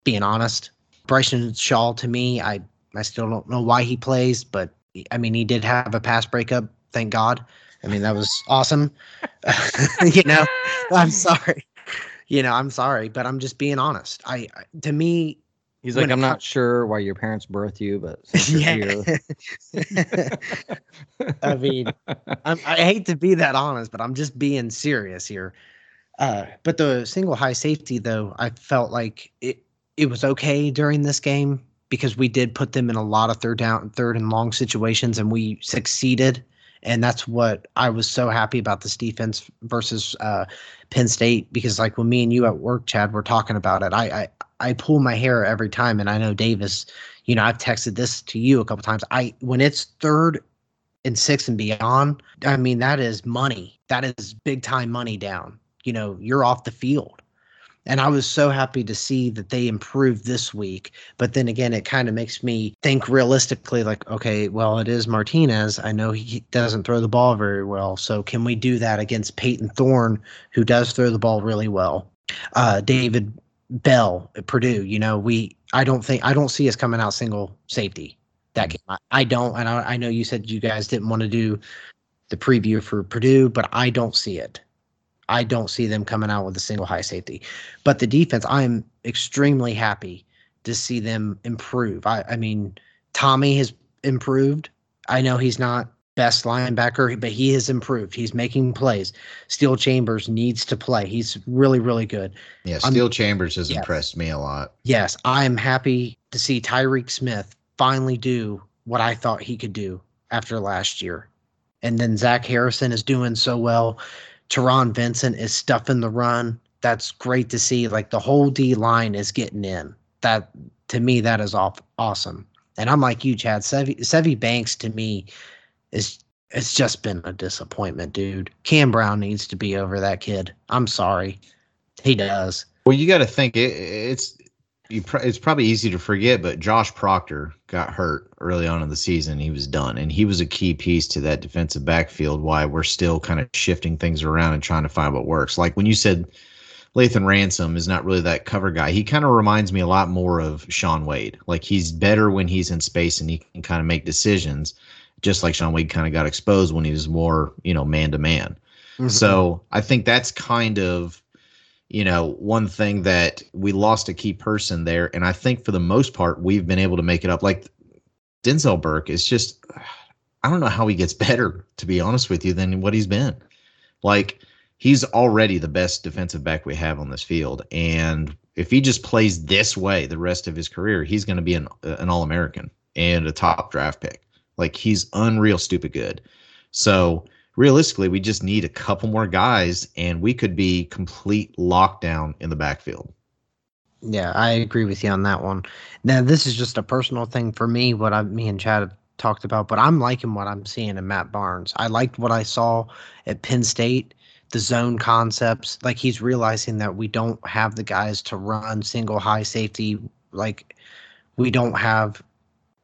[SPEAKER 2] being honest. Bryson Shaw, to me, I I still don't know why he plays, but I mean, he did have a pass breakup. Thank God. I mean, that was awesome. [LAUGHS] you know, I'm [LAUGHS] sorry. You know, I'm sorry, but I'm just being honest. I I- to me,
[SPEAKER 1] He's like, I'm not sure why your parents birthed you, but here, [LAUGHS]
[SPEAKER 2] I mean, I'm, I hate to be that honest, but I'm just being serious here. Uh, but the single high safety, though, I felt like it it was okay during this game because we did put them in a lot of third down, third and long situations, and we succeeded. And that's what I was so happy about this defense versus uh, Penn State because, like, when me and you at work, Chad, were talking about it, I, I I pull my hair every time, and I know Davis. You know, I've texted this to you a couple times. I when it's third and six and beyond, I mean that is money. That is big time money down. You know, you're off the field. And I was so happy to see that they improved this week. But then again, it kind of makes me think realistically like, okay, well, it is Martinez. I know he doesn't throw the ball very well. So can we do that against Payton Thorne, who does throw the ball really well? Uh, David Bell at Purdue, you know, we, I don't think, I don't see us coming out single safety that game. I, I don't. And I, I know you said you guys didn't want to do the preview for Purdue, but I don't see it. I don't see them coming out with a single high safety. But the defense, I'm extremely happy to see them improve. I, I mean, Tommy has improved. I know he's not best linebacker, but he has improved. He's making plays. Steele Chambers needs to play. He's really, really good.
[SPEAKER 3] Yeah, um,
[SPEAKER 2] I'm-
[SPEAKER 3] Steele Chambers has impressed me a lot.
[SPEAKER 2] Yes, I'm happy to see Tyreke Smith finally do what I thought he could do after last year. And then Zach Harrison is doing so well. Taron Vincent is stuffing the run. That's great to see. Like the whole D line is getting in. That to me, that is off awesome. And I'm like you, Chad. Sevy, Sevy Banks to me is it's just been a disappointment, dude. Cam Brown needs to be over that kid. I'm sorry. He does.
[SPEAKER 3] Well, you got to think it, it's you. pr- It's probably easy to forget, but Josh Proctor got hurt early on in the season. He was done, and he was a key piece to that defensive backfield. Why we're still kind of shifting things around and trying to find what works. Like when you said Lathan Ransom is not really that cover guy. He kind of reminds me a lot more of Shaun Wade. Like he's better when he's in space and he can kind of make decisions, just like Shaun Wade kind of got exposed when he was more, you know, man to man. So I think that's kind of, you know, one thing that we lost a key person there. And I think for the most part, we've been able to make it up. Like Denzel Burke is just, I don't know how he gets [LAUGHS] better, to be honest with you, than what he's been. Like he's already the best defensive back we have on this field. And if he just plays this way the rest of his career, he's going to be an, uh, an All American and a top draft pick. Like he's unreal, stupid good. So realistically, we just need a couple more guys, and we could be complete lockdown in the backfield.
[SPEAKER 2] Yeah, I agree with you on that one. Now, this is just a personal thing for me, what I, me and Chad talked about, but I'm liking what I'm seeing in Matt Barnes. I liked what I saw at Penn State, the zone concepts. Like he's realizing that we don't have the guys to run single high safety. Like we don't have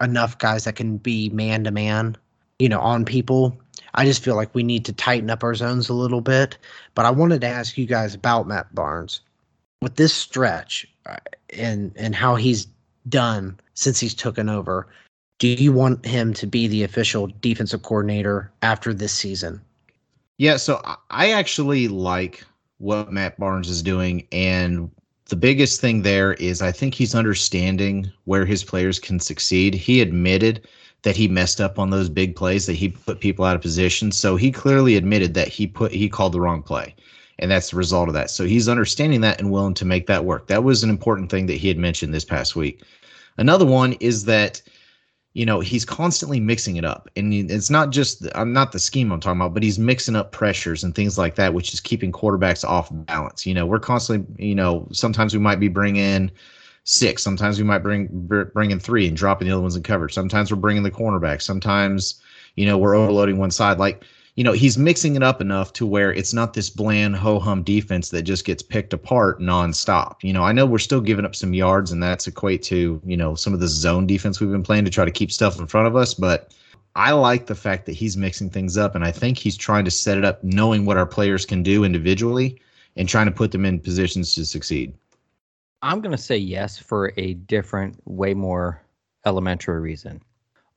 [SPEAKER 2] enough guys that can be man to man, you know, on people. I just feel like we need to tighten up our zones a little bit. But I wanted to ask you guys about Matt Barnes with this stretch uh, and and how he's done since he's taken over. Do you want him to be the official defensive coordinator after this season?
[SPEAKER 3] Yeah, so I- I actually like what Matt Barnes is doing. And the biggest thing there is I think he's understanding where his players can succeed. He admitted that he messed up on those big plays, that he put people out of position. So he clearly admitted that he put he called the wrong play. And that's the result of that. So he's understanding that and willing to make that work. That was an important thing that he had mentioned this past week. Another one is that you know he's constantly mixing it up and it's not just i'm not the scheme i'm talking about but he's mixing up pressures and things like that which is keeping quarterbacks off balance you know we're constantly you know sometimes we might be bringing six sometimes we might bring br- bring in three and dropping the other ones in coverage sometimes we're bringing the cornerback sometimes you know we're overloading one side like you know he's mixing it up enough to where it's not this bland ho hum defense that just gets picked apart nonstop. You know, I know we're still giving up some yards, and that's equate to you know some of the zone defense we've been playing to try to keep stuff in front of us. But I like the fact that he's mixing things up, and I think he's trying to set it up, knowing what our players can do individually, and trying to put them in positions to succeed.
[SPEAKER 1] I'm going to say yes for a different, way more elementary reason.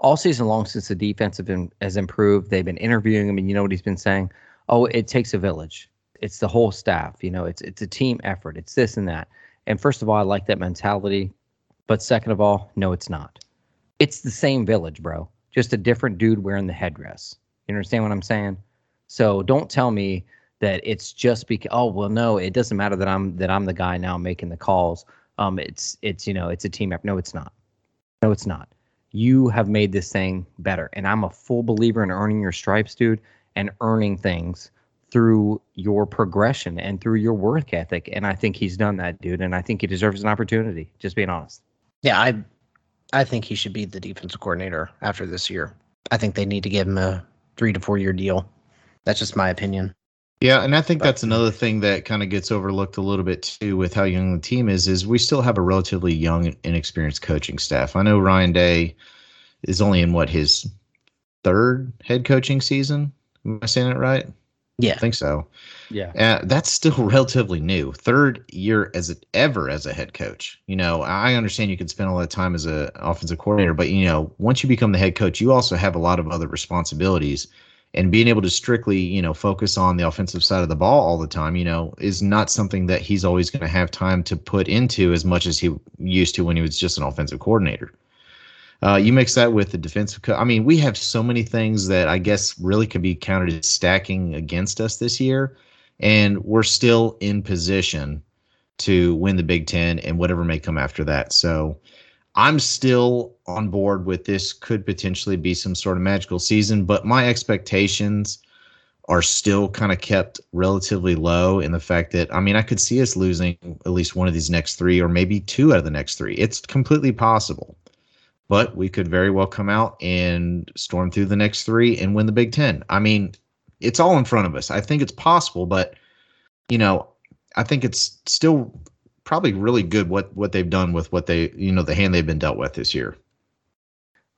[SPEAKER 1] All season long, since the defense been, has improved, they've been interviewing him, and you know what he's been saying? Oh, it takes a village. It's the whole staff. You know, it's it's a team effort. It's this and that. And first of all, I like that mentality. But second of all, no, it's not. It's the same village, bro. Just a different dude wearing the headdress. You understand what I'm saying? So don't tell me that it's just because oh well no, it doesn't matter that I'm that I'm the guy now making the calls. Um it's it's you know, it's a team effort. No, it's not. No, it's not. You have made this thing better. And I'm a full believer in earning your stripes, dude, and earning things through your progression and through your work ethic. And I think he's done that, dude. And I think he deserves an opportunity, just being honest.
[SPEAKER 2] Yeah, I I think he should be the defensive coordinator after this year. I think they need to give him a three to four year deal. That's just my opinion.
[SPEAKER 3] Yeah, and I think that's another thing that kind of gets overlooked a little bit too with how young the team is. Is we still have a relatively young, inexperienced coaching staff. I know Ryan Day is only in what his third head coaching season. Am I saying it right?
[SPEAKER 2] Yeah,
[SPEAKER 3] I think so.
[SPEAKER 1] Yeah,
[SPEAKER 3] uh, that's still [LAUGHS] relatively new. Third year as a, ever as a head coach. You know, I understand you can spend a lot of time as an offensive coordinator, but you know, once you become the head coach, you also have a lot of other responsibilities. And being able to strictly, you know, focus on the offensive side of the ball all the time, you know, is not something that he's always going to have time to put into as much as he used to when he was just an offensive coordinator. Uh, you mix that with the defensive. Co- I mean, we have so many things that I guess really could be counted as stacking against us this year, and we're still in position to win the Big Ten and whatever may come after that. So I'm still on board with this. Could potentially be some sort of magical season, but my expectations are still kind of kept relatively low in the fact that I mean I could see us losing at least one of these next three or maybe two out of the next three. It's completely possible but we could very well come out and storm through the next three and win the Big Ten. I mean, it's all in front of us. I think it's possible, but you know, I think it's still probably really good what what they've done with what they you know the hand they've been dealt with this year.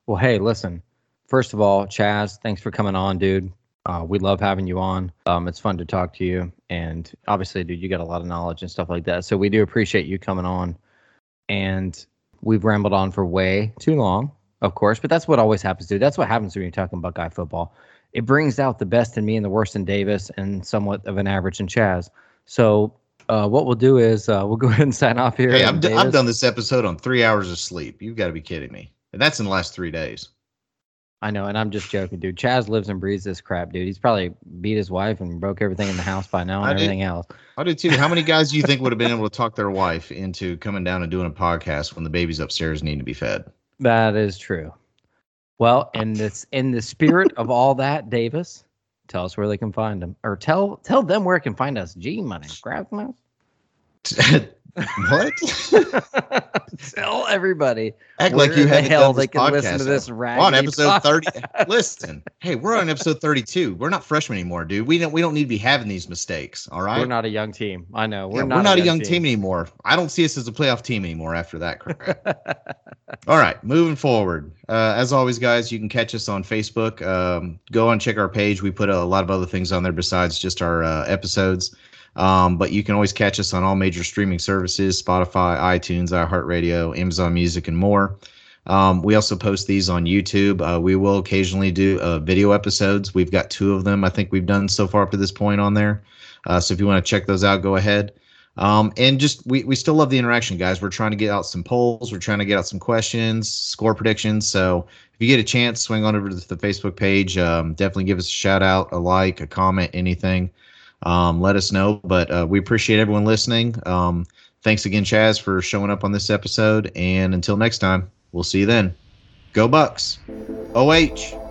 [SPEAKER 1] Well, hey, listen. First of all, Chaz, thanks for coming on, dude. Uh, we love having you on. Um, it's fun to talk to you, and obviously, dude, you got a lot of knowledge and stuff like that. So we do appreciate you coming on. And we've rambled on for way too long, of course, but that's what always happens, dude. That's what happens when you're talking Buckeye football. It brings out the best in me and the worst in Davis and somewhat of an average in Chaz. So uh, what we'll do is uh, we'll go [LAUGHS] ahead and sign off here.
[SPEAKER 3] Hey, I've, d- I've done this episode on three hours of sleep. You've got to be kidding me. And that's in the last three days.
[SPEAKER 1] I know, and I'm just joking, dude. Chaz lives and breathes this crap, dude. He's probably beat his wife and broke everything in the house by now [LAUGHS] and I everything
[SPEAKER 3] did,
[SPEAKER 1] else.
[SPEAKER 3] I did too. How many [LAUGHS] guys do you think would have been able to talk their wife into coming down and doing a podcast when the babies upstairs need to be fed?
[SPEAKER 1] That is true. Well, in this in the spirit of all that, Davis, tell us where they can find them, or tell tell them where it can find us. G money, grab them. [LAUGHS]
[SPEAKER 3] what? [LAUGHS]
[SPEAKER 1] Tell everybody.
[SPEAKER 3] Act like you
[SPEAKER 1] the hell they
[SPEAKER 3] can
[SPEAKER 1] listen to this
[SPEAKER 3] rag. on episode thirty. [LAUGHS] listen, hey, we're on episode thirty-two. We're not freshmen anymore, dude. We don't. We don't need to be having these mistakes. All right.
[SPEAKER 1] We're not a young team. I know. We're
[SPEAKER 3] yeah,
[SPEAKER 1] not.
[SPEAKER 3] We're not a young, team. team. anymore. I don't see us as a playoff team anymore after that crap. [LAUGHS] all right, moving forward. Uh, as always, guys, you can catch us on Facebook. Um, go and check our page. We put a lot of other things on there besides just our uh, episodes. Um, but you can always catch us on all major streaming services Spotify, iTunes, iHeartRadio, Amazon Music, and more. Um, we also post these on YouTube. Uh, we will occasionally do uh, video episodes. We've got two of them I think we've done so far up to this point on there. Uh, so if you want to check those out, go ahead. Um, and just we, we still love the interaction, guys. We're trying to get out some polls. We're trying to get out some questions, score predictions. So if you get a chance, swing on over to the Facebook page. Um, definitely give us a shout out, a like, a comment, anything um, let us know. But uh, we appreciate everyone listening. Um, thanks again, Chaz, for showing up on this episode. And until next time, we'll see you then. Go Bucks. OH.